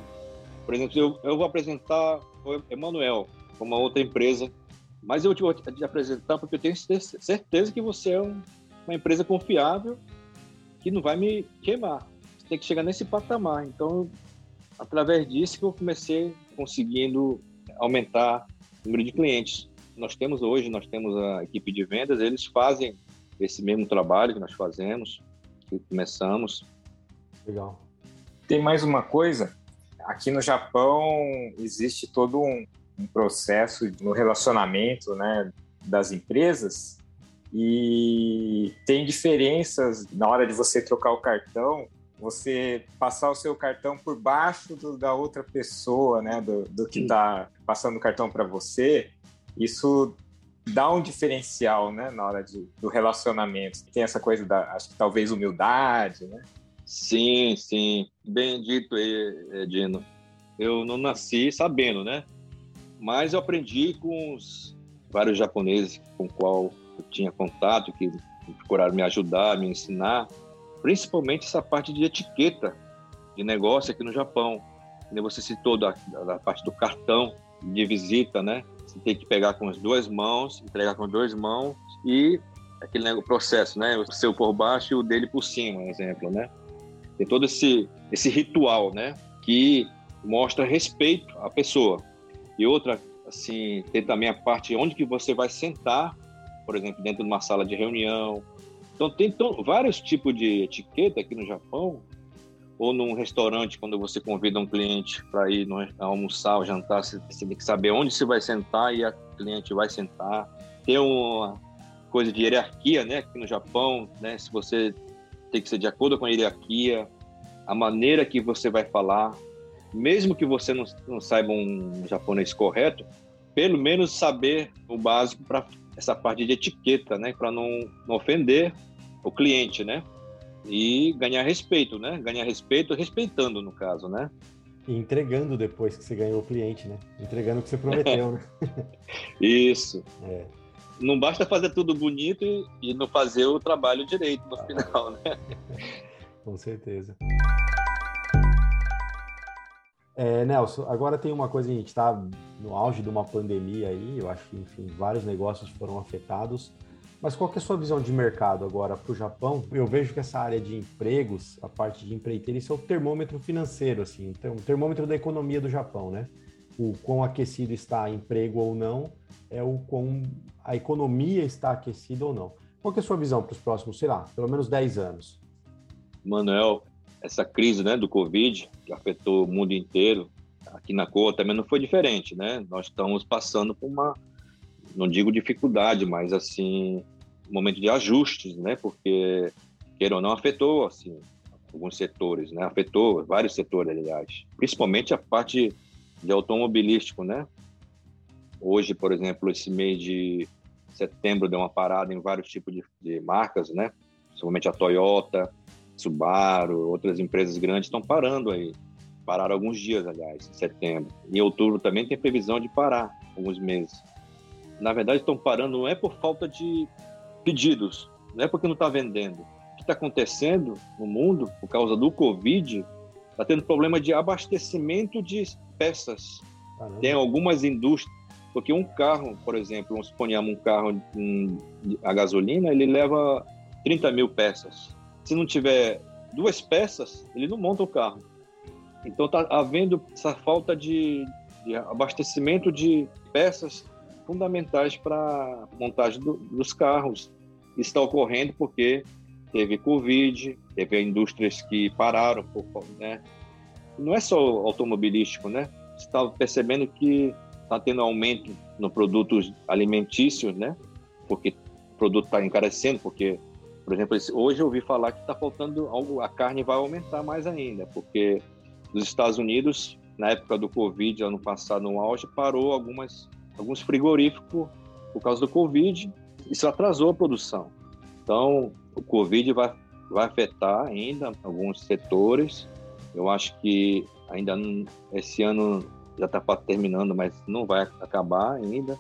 Por exemplo, eu, eu vou apresentar o Emanuel, uma outra empresa, mas eu te vou te apresentar porque eu tenho certeza que você é um, uma empresa confiável que não vai me queimar. Tem que chegar nesse patamar. Então, através disso que eu comecei conseguindo aumentar o número de clientes nós temos hoje, nós temos a equipe de vendas, eles fazem esse mesmo trabalho que nós fazemos, que começamos. Legal. Tem mais uma coisa, aqui no Japão existe todo um, um processo no relacionamento né, das empresas e tem diferenças na hora de você trocar o cartão, você passar o seu cartão por baixo do, da outra pessoa, né, do, do que está passando o cartão para você, isso dá um diferencial, né, na hora de, do relacionamento. Tem essa coisa da, acho que talvez humildade, né? Sim, sim. Bem dito aí, Dino. Eu não nasci sabendo, né? Mas eu aprendi com os vários japoneses com qual eu tinha contato, que procuraram me ajudar, me ensinar. principalmente essa parte de etiqueta de negócio aqui no Japão. Você citou da, da parte do cartão de visita, né? Você tem que pegar com as duas mãos, entregar com as duas mãos e aquele processo, né? O seu por baixo e o dele por cima, exemplo, né? Tem todo esse esse ritual, né? Que mostra respeito à pessoa. E outra, assim, tem também a parte onde que você vai sentar, por exemplo, dentro de uma sala de reunião. Então tem vários tipos de etiqueta aqui no Japão ou num restaurante, quando você convida um cliente para ir no, almoçar ou jantar, você, você, tem que saber onde você vai sentar e a cliente vai sentar. Tem uma coisa de hierarquia, né? Aqui no Japão, né? Se você tem que ser de acordo com a hierarquia, a maneira que você vai falar, mesmo que você não, não saiba um japonês correto, pelo menos saber o básico para essa parte de etiqueta, né? Para não, não ofender o cliente, né? e ganhar respeito, né? Ganhar respeito respeitando, no caso, né? E entregando depois que você ganhou o cliente, né? Entregando o que você prometeu, né? Isso. É. Não basta fazer tudo bonito e não fazer o trabalho direito no ah, final, né? Com certeza. É, Nelson, agora tem uma coisa, a gente está no auge de uma pandemia aí, eu acho que, enfim, vários negócios foram afetados. Mas qual é a sua visão de mercado agora para o Japão? Eu vejo que essa área de empregos, a parte de empreiteiro, isso é o termômetro financeiro, assim, então, o termômetro da economia do Japão, né? O quão aquecido está emprego ou não, é o quão a economia está aquecida ou não. Qual é a sua visão para os próximos, sei lá, pelo menos 10 anos? Manuel, essa crise né, do Covid, que afetou o mundo inteiro, aqui na Coa também não foi diferente, né? Nós estamos passando por uma não digo dificuldade, mas assim, um momento de ajustes, né? Porque, queira ou não, afetou, assim, alguns setores, né? Afetou vários setores, aliás. Principalmente a parte de automobilístico, né? Hoje, por exemplo, esse mês de setembro deu uma parada em vários tipos de, de marcas, né? Principalmente a Toyota, Subaru, outras empresas grandes estão parando aí. Pararam alguns dias, aliás, em setembro. Em outubro também tem previsão de parar alguns meses na verdade, estão parando não é por falta de pedidos, não é porque não está vendendo. O que está acontecendo no mundo, por causa do Covid, está tendo problema de abastecimento de peças. Caramba. Tem algumas indústrias, porque um carro, por exemplo, vamos suponhamos um carro um, a gasolina, ele leva 30 mil peças. Se não tiver duas peças, ele não monta o carro. Então está havendo essa falta de, de abastecimento de peças fundamentais para montagem do, dos carros. Está ocorrendo porque teve Covid, teve indústrias que pararam, por, né? Não é só automobilístico, né? Está percebendo que está tendo aumento no produtos alimentícios, né? Porque o produto está encarecendo, porque, por exemplo, hoje eu ouvi falar que está faltando algo, a carne vai aumentar mais ainda, porque nos Estados Unidos, na época do Covid, ano passado, no auge, parou algumas alguns frigoríficos por causa do Covid. Isso atrasou a produção. Então, o Covid vai, vai afetar ainda alguns setores. Eu acho que ainda não, esse ano já está terminando, mas não vai acabar ainda.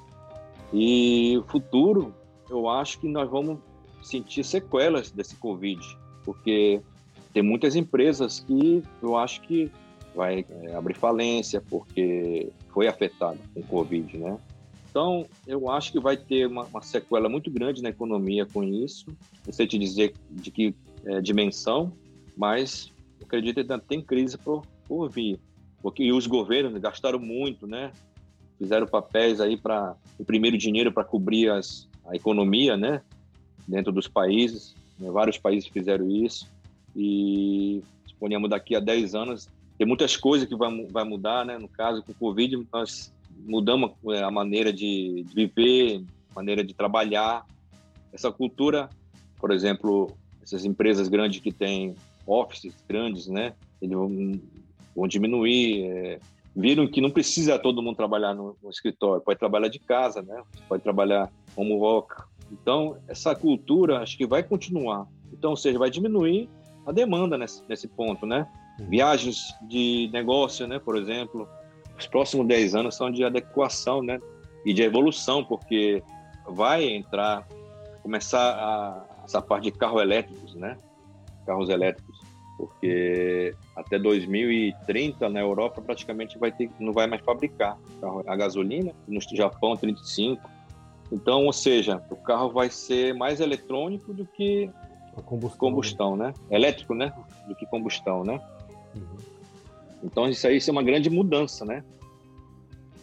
E futuro, eu acho que nós vamos sentir sequelas desse Covid, porque tem muitas empresas que eu acho que vai é, abrir falência porque foi afetado com o Covid, né? Então, eu acho que vai ter uma, uma, sequela muito grande na economia com isso. Não sei te dizer de que é, dimensão, mas acredito que ainda tem crise por, por vir. Porque os governos gastaram muito, né? Fizeram papéis aí para imprimir dinheiro para cobrir as, a economia, né? Dentro dos países. Né? Vários países fizeram isso. E suponhamos daqui a 10 anos tem muitas coisas que vai, vai mudar, né? No caso, com o Covid, nós mudamos é, a maneira de viver, maneira de trabalhar. Essa cultura, por exemplo, essas empresas grandes que têm offices grandes, né? Eles vão, vão diminuir. É, viram que não precisa todo mundo trabalhar no, no, escritório, pode trabalhar de casa, né? Pode trabalhar home work. Então, essa cultura acho que vai continuar. Então, ou seja, vai diminuir a demanda nesse, nesse ponto, né? Uhum. Viagens de negócio, né? Por exemplo, os próximos 10 anos são de adequação, né? E de evolução, porque vai entrar, começar a, essa parte de carro elétricos, né? carros elétricos, porque até 2030 na Europa praticamente vai ter, não vai mais fabricar carro a gasolina, no Japão 35. Então, ou seja, o carro vai ser mais eletrônico do que combustão, combustão né? Elétrico, né? Do que combustão, né? Uhum. Então isso aí isso é uma grande mudança, né?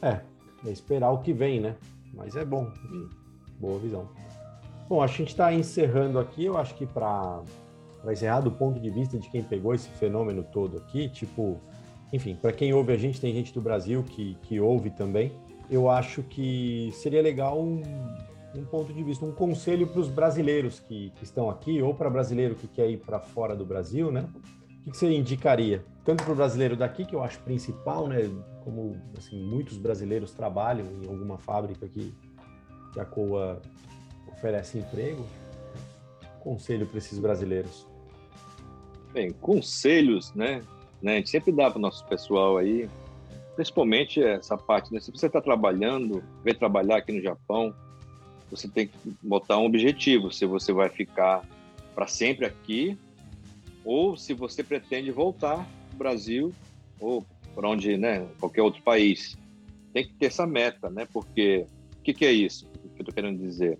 É, é esperar o que vem, né? Mas é bom, boa visão. Bom, a gente está encerrando aqui. Eu acho que para encerrar do ponto de vista de quem pegou esse fenômeno todo aqui, tipo, enfim, para quem ouve a gente, tem gente do Brasil que, que ouve também. Eu acho que seria legal um, um ponto de vista, um conselho para os brasileiros que, que, estão aqui, ou para brasileiro que quer ir para fora do Brasil, né? O que, que você indicaria? Tanto para o brasileiro daqui, que eu acho principal, né? Como assim, muitos brasileiros trabalham em alguma fábrica que, que a COA oferece emprego? Conselho para esses brasileiros? Bem, conselhos, né? né? A gente sempre dá para o nosso pessoal aí, principalmente essa parte, né? Se você está trabalhando, veio trabalhar aqui no Japão, você tem que botar um objetivo, se você vai ficar para sempre aqui ou se você pretende voltar para o Brasil ou para onde, né, qualquer outro país. Tem que ter essa meta, né? Porque o que, que é isso? Que eu estou querendo dizer?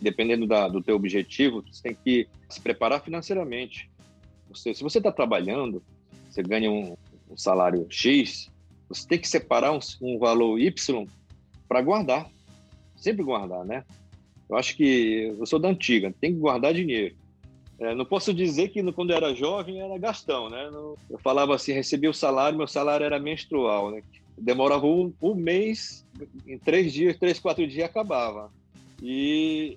dependendo da, do teu objetivo, você tem que se preparar financeiramente. Você, se você está trabalhando, você ganha um, um, salário X, você tem que separar um, um valor Y para guardar. Sempre guardar, né? Eu acho que eu sou da antiga, tem que guardar dinheiro. É, não posso dizer que quando eu era jovem era gastão, né? Eu falava assim, recebia o salário, meu salário era menstrual, né? Demorava um, um mês, em três dias, três, quatro dias acabava. E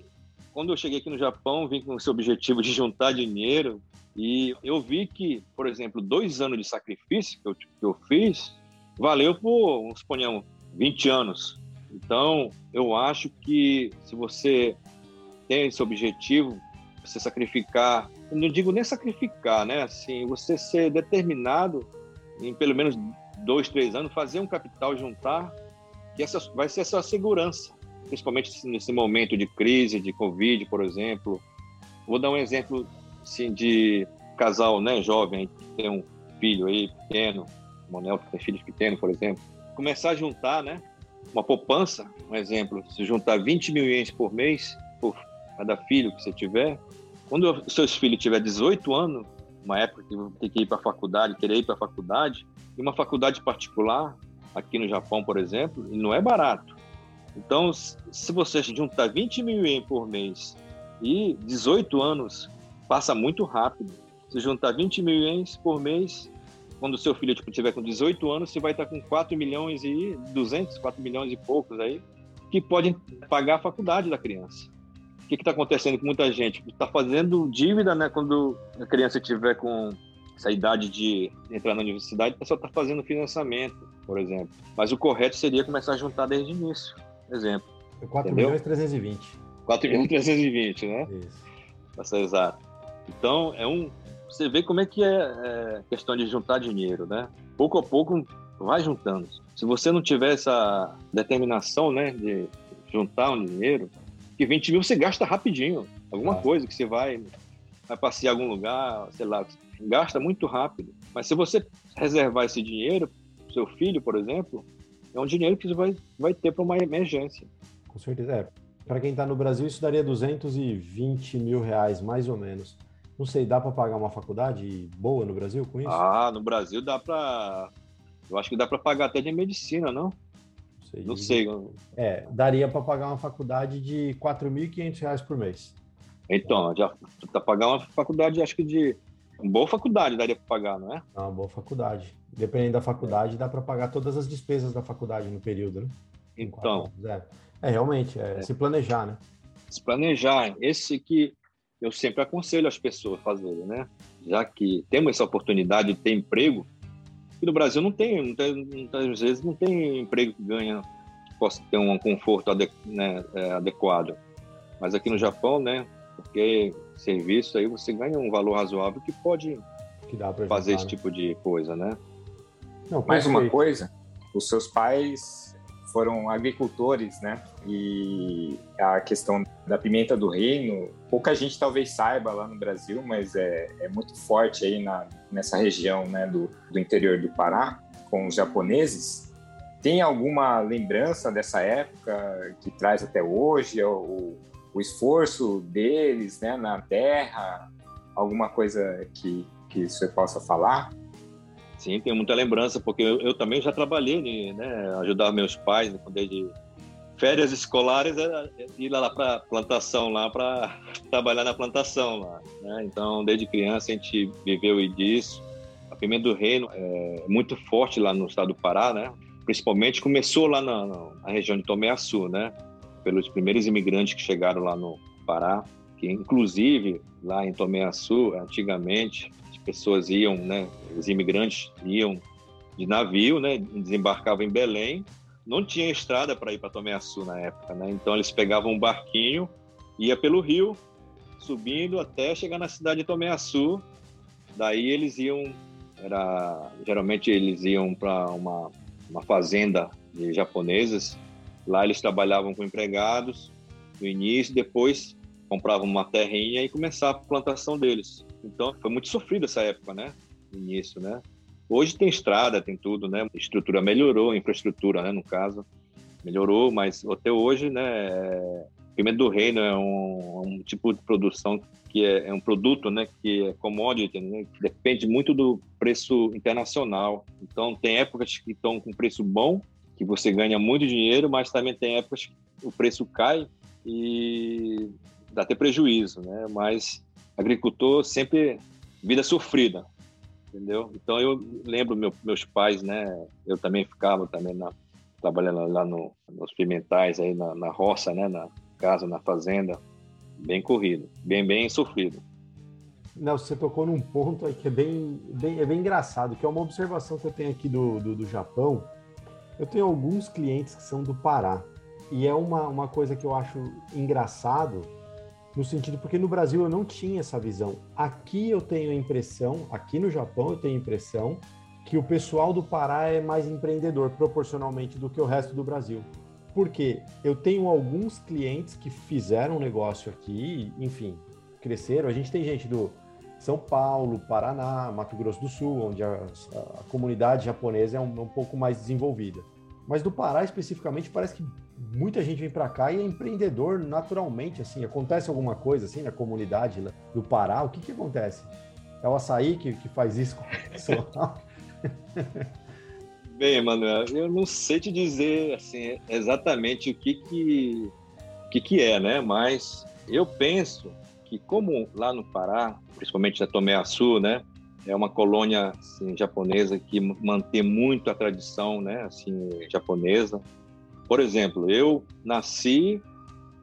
quando eu cheguei aqui no Japão, vim com esse objetivo de juntar dinheiro e eu vi que, por exemplo, dois anos de sacrifício que eu, que eu fiz valeu por, suponhamos, 20 anos. Então, eu acho que se você tem esse objetivo, você sacrificar, não digo nem sacrificar, né? Assim, você ser determinado em pelo menos dois, três anos, fazer um capital juntar, que essa vai ser a sua segurança principalmente nesse momento de crise, de Covid, por exemplo. Vou dar um exemplo assim, de casal né, jovem que tem um filho aí pequeno, Monel que tem filhos pequenos, por exemplo. Começar a juntar né, uma poupança, um exemplo, se juntar 20 mil ienes por mês, por cada filho que você tiver, quando os seus filhos tiver 18 anos, uma época que tem que ir para a faculdade, querer ir para a faculdade, e uma faculdade particular, aqui no Japão, por exemplo, e não é barato. Então, se você juntar 20 mil ien por mês e 18 anos, passa muito rápido. Se juntar 20 mil ienes por mês, quando o seu filho tipo, tiver com 18 anos, você vai estar com 4 milhões e 200, 4 milhões e poucos aí, que podem pagar a faculdade da criança. O que está acontecendo com muita gente? Está fazendo dívida, né? Quando a criança tiver com essa idade de entrar na universidade, a pessoa está fazendo financiamento, por exemplo. Mas o correto seria começar a juntar desde o início exemplo. 4 entendeu? milhões 320. 4 milhões 320, né? Isso. Ser exato. Então, é um. Você vê como é que é, é, questão de juntar dinheiro, né? Pouco a pouco vai juntando. Se você não tiver essa determinação, né, de juntar um dinheiro, que 20 mil você gasta rapidinho. Alguma ah. coisa que você vai, vai passear em algum lugar, sei lá, gasta muito rápido. Mas se você reservar esse dinheiro, seu filho, por exemplo, é um dinheiro que você vai, vai ter para uma emergência. Com certeza. É. Para quem está no Brasil, isso daria 220 mil reais, mais ou menos. Não sei, dá para pagar uma faculdade boa no Brasil com isso? Ah, no Brasil dá para. Eu acho que dá para pagar até de medicina, não? Sei, não sei. É, daria para pagar uma faculdade de 4.500 reais por mês. Então, já tá pagar uma faculdade, acho que de uma boa faculdade daria para pagar, não é? Uma boa faculdade. Dependendo da faculdade, dá para pagar todas as despesas da faculdade no período, né? Então. É. é, realmente, é, é, se planejar, né? Se planejar. Esse que eu sempre aconselho as pessoas a fazerem, né? Já que temos essa oportunidade de ter emprego, e no Brasil não tem, não tem, muitas vezes não tem emprego que ganha, que possa ter um conforto né, é, adequado. Mas aqui no Japão, né? Porque serviço aí você ganha um valor razoável que pode que fazer esse né? tipo de coisa, né? Não, Mais uma coisa, os seus pais foram agricultores, né? E a questão da pimenta do reino, pouca gente talvez saiba lá no Brasil, mas é, é muito forte aí na, nessa região, né, do, do interior do Pará, com os japoneses. Tem alguma lembrança dessa época que traz até hoje o, o esforço deles, né, na terra? Alguma coisa que que você possa falar? Sim, tenho muita lembrança, porque eu, eu também já trabalhei, né, ajudar meus pais, né, desde férias escolares era ir lá para plantação lá para trabalhar na plantação lá, né? Então, desde criança a gente viveu disso. A pimenta do reino é muito forte lá no estado do Pará, né? Principalmente começou lá na, na região de Tomé Açu, né? Pelos primeiros imigrantes que chegaram lá no Pará, que inclusive lá em Tomé Açu, antigamente, pessoas iam, né, os imigrantes iam de navio, né, desembarcavam em Belém. Não tinha estrada para ir para Tomé Açu na época, né? Então eles pegavam um barquinho, ia pelo rio, subindo até chegar na cidade de Tomé Açu. Daí eles iam, era geralmente eles iam para uma uma fazenda de japoneses. Lá eles trabalhavam com empregados no início, depois compravam uma terrinha e começava a plantação deles. Então, foi muito sofrido essa época, né? Início, né? Hoje tem estrada, tem tudo, né? A estrutura melhorou, infraestrutura, né? No caso, melhorou, mas até hoje, né? Pimenta do Reino é um, um, tipo de produção que é, é, um produto, né? Que é commodity, né? Depende muito do preço internacional. Então, tem épocas que estão com preço bom, que você ganha muito dinheiro, mas também tem épocas que o preço cai e dá até prejuízo, né? Mas agricultor sempre vida sofrida, entendeu? Então eu lembro meu, meus pais, né? Eu também ficava também na, trabalhando lá no, nos pimentais aí na, na roça, né? Na casa, na fazenda, bem corrido, bem bem sofrido. Não, você tocou num ponto aí que é bem, bem, é bem engraçado, que é uma observação que eu tenho aqui do, do, do Japão. Eu tenho alguns clientes que são do Pará. E é uma, uma coisa que eu acho engraçado, no sentido, porque no Brasil eu não tinha essa visão. Aqui eu tenho a impressão, aqui no Japão eu tenho a impressão que o pessoal do Pará é mais empreendedor proporcionalmente do que o resto do Brasil. Porque eu tenho alguns clientes que fizeram um negócio aqui, enfim, cresceram. A gente tem gente do São Paulo, Paraná, Mato Grosso do Sul, onde a, a comunidade japonesa é um, um pouco mais desenvolvida. Mas do Pará especificamente parece que muita gente vem para cá e é empreendedor naturalmente, assim, acontece alguma coisa assim na comunidade do Pará, o que que acontece? É o açaí que, que faz isso com o pessoal? Bem, Manuel, eu não sei te dizer assim exatamente o que que, que que é, né? Mas eu penso que como lá no Pará, principalmente na Tomé Açu, né? É uma colônia assim, japonesa que mantém muito a tradição, né? Assim, japonesa por exemplo, eu nasci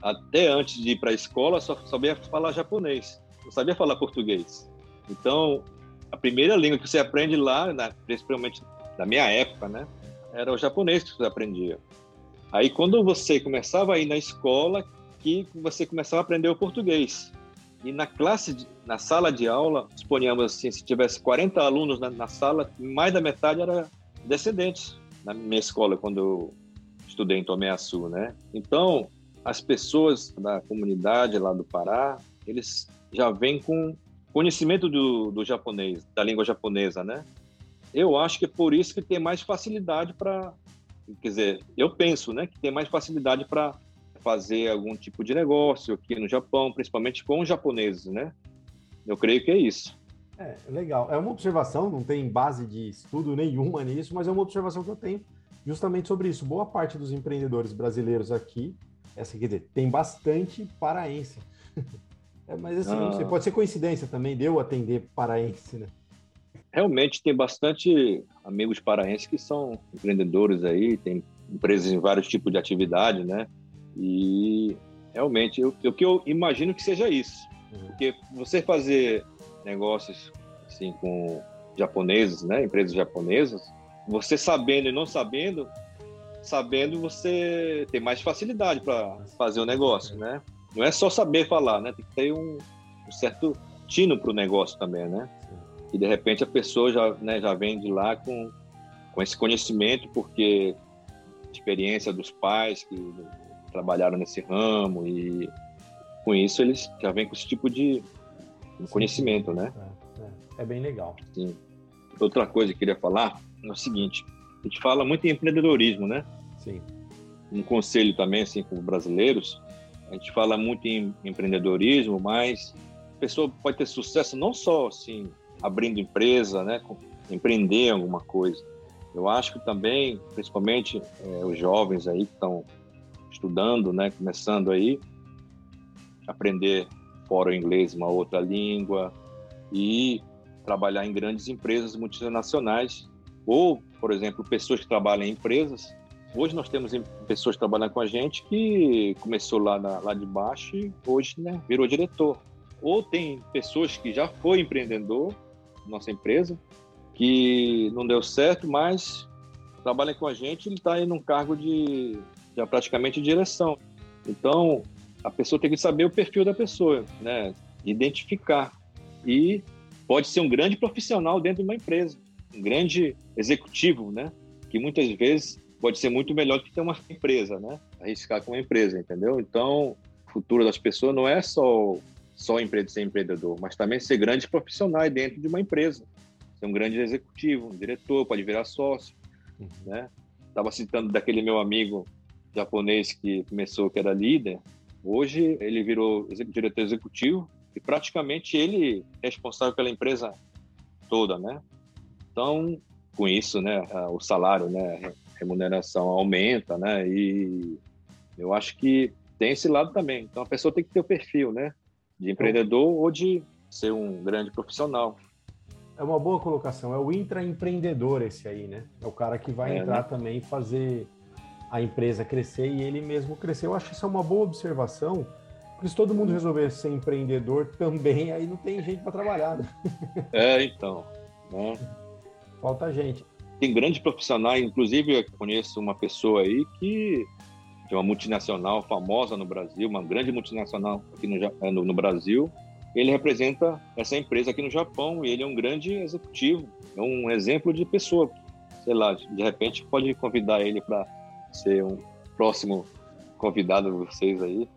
até antes de ir para a escola só sabia falar japonês, não sabia falar português. Então, a primeira língua que você aprende lá, principalmente na minha época, né, era o japonês que você aprendia. Aí, quando você começava a ir na escola, que você começava a aprender o português. E na classe, na sala de aula, suponhamos assim, se tivesse 40 alunos na, na sala, mais da metade era descendentes na minha escola, quando eu estudei em Tomé Açu, né? Então, as pessoas da comunidade lá do Pará, eles já vêm com conhecimento do, do japonês, da língua japonesa, né? Eu acho que é por isso que tem mais facilidade para, quer dizer, eu penso, né, que tem mais facilidade para fazer algum tipo de negócio aqui no Japão, principalmente com os japoneses, né? Eu creio que é isso. É, legal. É uma observação, não tem base de estudo nenhuma nisso, mas é uma observação que eu tenho justamente sobre isso. Boa parte dos empreendedores brasileiros aqui, essa quer dizer, tem bastante paraense. é, mas assim, ah. pode ser coincidência também de eu atender paraense, né? Realmente tem bastante amigos paraenses que são empreendedores aí, tem empresas em vários tipos de atividade, né? E realmente, o que eu imagino que seja isso. Uhum. Porque você fazer negócios assim com japoneses, né, empresas japonesas, você sabendo e não sabendo, sabendo você tem mais facilidade para fazer o negócio, né? Não é só saber falar, né? Tem que ter um, um certo tino para o negócio também, né? E de repente a pessoa já, né, já vem de lá com, com esse conhecimento, porque experiência dos pais que trabalharam nesse ramo e com isso eles já vêm com esse tipo de conhecimento, né? É, é, é, bem legal. Sim. Outra coisa que eu queria falar é o seguinte: a gente fala muito em empreendedorismo, né? Sim. Um conselho também, assim, como brasileiros, a gente fala muito em empreendedorismo, mas a pessoa pode ter sucesso não só assim abrindo empresa, né, empreender alguma coisa. Eu acho que também, principalmente é, os jovens aí que estão estudando, né, começando aí, aprender fora o inglês uma outra língua e trabalhar em grandes empresas multinacionais ou, por exemplo, pessoas que trabalham em empresas. Hoje nós temos pessoas trabalhando com a gente que começou lá, na, lá de baixo e hoje né, virou diretor. Ou tem pessoas que já foi empreendedor, nossa empresa, que não deu certo, mas trabalha com a gente, ele está aí num cargo de já praticamente direção. Então, a pessoa tem que saber o perfil da pessoa, né? Identificar. E pode ser um grande profissional dentro de uma empresa, um grande executivo, né? Que muitas vezes pode ser muito melhor do que ter uma empresa, né? Arriscar com uma empresa, entendeu? Então, o futuro das pessoas não é só só ser empreendedor, mas também ser grande profissional dentro de uma empresa. Ser um grande executivo, um diretor, pode virar sócio, uhum. né? Estava citando daquele meu amigo japonês que começou, que era líder, Hoje ele virou diretor executivo e praticamente ele é responsável pela empresa toda, né? Então, com isso, né, o salário, né, remuneração aumenta, né? E eu acho que tem esse lado também. Então a pessoa tem que ter o perfil, né, de empreendedor ou de ser um grande profissional. É uma boa colocação. É o intraempreendedor esse aí, né? É o cara que vai é, entrar né? também fazer a empresa crescer e ele mesmo crescer. Eu acho que isso é uma boa observação, porque se todo mundo resolver ser empreendedor também, aí não tem gente para trabalhar. Né? É, então. Né? Falta gente. Tem grandes profissionais, inclusive eu conheço uma pessoa aí que é uma multinacional famosa no Brasil, uma grande multinacional aqui no, eh, no, no Brasil. Ele representa essa empresa aqui no Japão e ele é um grande executivo, é um exemplo de pessoa. Sei lá, de repente pode convidar ele para ser um próximo convidado de vocês aí.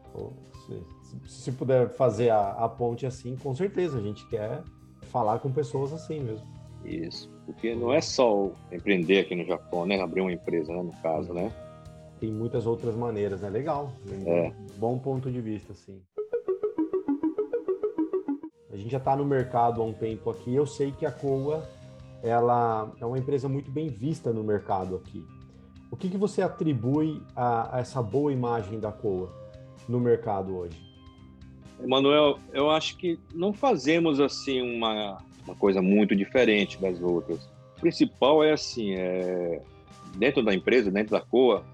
Se, se puder fazer a, a, ponte assim, com certeza, a gente quer falar com pessoas assim mesmo. Isso, porque não é só empreender aqui no Japão, né? Abrir uma empresa, né? No caso, né? Tem muitas outras maneiras, né? Legal. É. Bom ponto de vista, sim. A gente já está no mercado há um tempo aqui. Eu sei que a Coa ela é uma empresa muito bem vista no mercado aqui. O que, que você atribui a, a essa boa imagem da Coa no mercado hoje? Emanuel, eu acho que não fazemos assim uma, uma coisa muito diferente das outras. O principal é assim, é, dentro da empresa, dentro da Coa,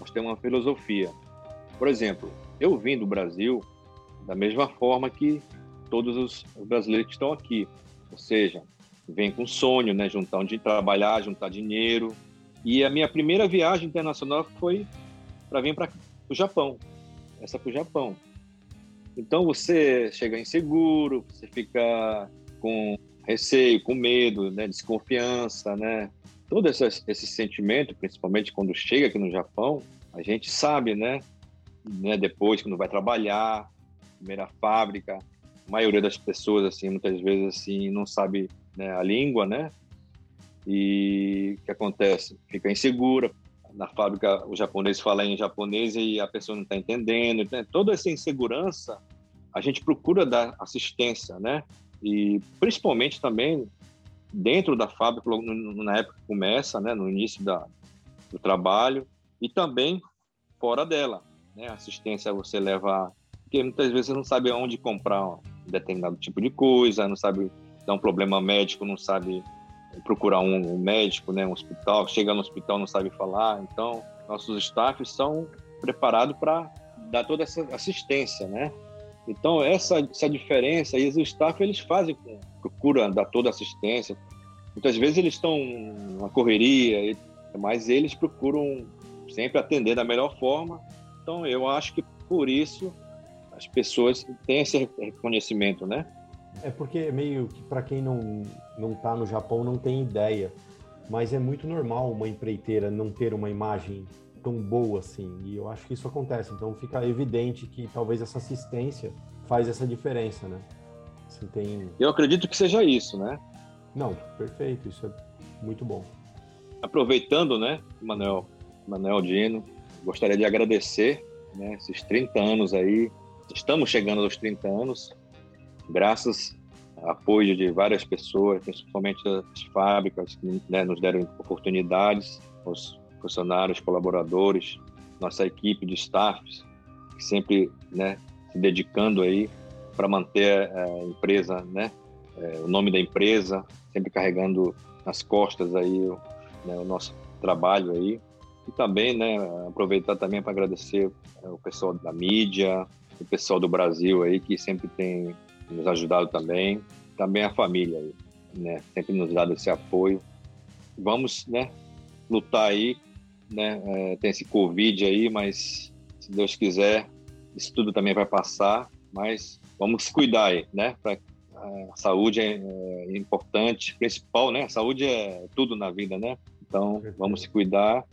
nós temos uma filosofia. Por exemplo, eu vim do Brasil da mesma forma que todos os brasileiros que estão aqui, ou seja, vem com sonho, né, juntar de trabalhar, juntar dinheiro, e a minha primeira viagem internacional foi para vir para o Japão. Essa para o Japão. Então você chega inseguro, você fica com receio, com medo, né, desconfiança, né? Todo esse, esse sentimento, principalmente quando chega aqui no Japão, a gente sabe, né? né depois quando vai trabalhar, primeira fábrica, a maioria das pessoas assim, muitas vezes assim, não sabe né, a língua, né? E o que acontece? Fica insegura. Na fábrica, o japonês fala em japonês e a pessoa não está entendendo. Né? Toda essa insegurança, a gente procura dar assistência, né? E principalmente também dentro da fábrica, na época que começa, né? No início da, do trabalho e também fora dela, né? Assistência você leva, porque muitas vezes você não sabe onde comprar um determinado tipo de coisa, não sabe dar um problema médico, não sabe procurar um, um, médico, né, um hospital, chega no hospital não sabe falar, então nossos staffs são preparados para dar toda essa assistência, né? Então essa, essa diferença e os staff eles fazem, procuram dar toda assistência. Muitas vezes eles estão na correria, mas eles procuram sempre atender da melhor forma. Então eu acho que por isso as pessoas têm esse reconhecimento, né? É porque meio que para quem não não está no Japão não tem ideia, mas é muito normal uma empreiteira não ter uma imagem tão boa assim. E eu acho que isso acontece. Então fica evidente que talvez essa assistência faz essa diferença, né? Assim, tem... Eu acredito que seja isso, né? Não, perfeito. Isso é muito bom. Aproveitando, né, Manuel, Manuel Dino, gostaria de agradecer né, esses 30 anos aí. Estamos chegando aos 30 anos, graças ao apoio de várias pessoas, principalmente as fábricas que né, nos deram oportunidades, os funcionários, colaboradores, nossa equipe de staffs, sempre né, se dedicando aí para manter a empresa, né, é, o nome da empresa, sempre carregando nas costas aí né, o nosso trabalho aí. E também, né, aproveitar também para agradecer é, o pessoal da mídia, o pessoal do Brasil aí que sempre tem nos ajudado também, também a família aí, né, sempre nos dado esse apoio. Vamos, né, lutar aí né? É, tem esse Covid aí, mas se Deus quiser, isso tudo também vai passar. Mas vamos cuidar aí, né? Pra, a saúde é, é, importante, principal, né? A saúde é tudo na vida, né? Então, vamos se cuidar.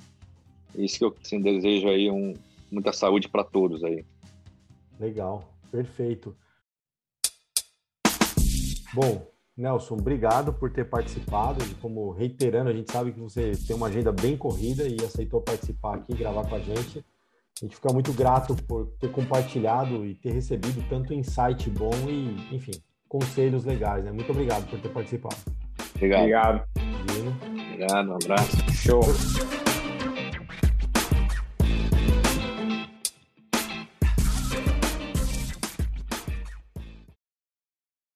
Isso que eu assim, desejo aí, um, muita saúde para todos aí. Legal, perfeito. Bom, Nelson, obrigado por ter participado. Como reiterando, a gente sabe que você tem uma agenda bem corrida e aceitou participar aqui, gravar com a gente. A gente fica muito grato por ter compartilhado e ter recebido tanto insight bom e, enfim, conselhos legais. Né? Muito obrigado por ter participado. Obrigado. Obrigado. Obrigado, um abraço. Show.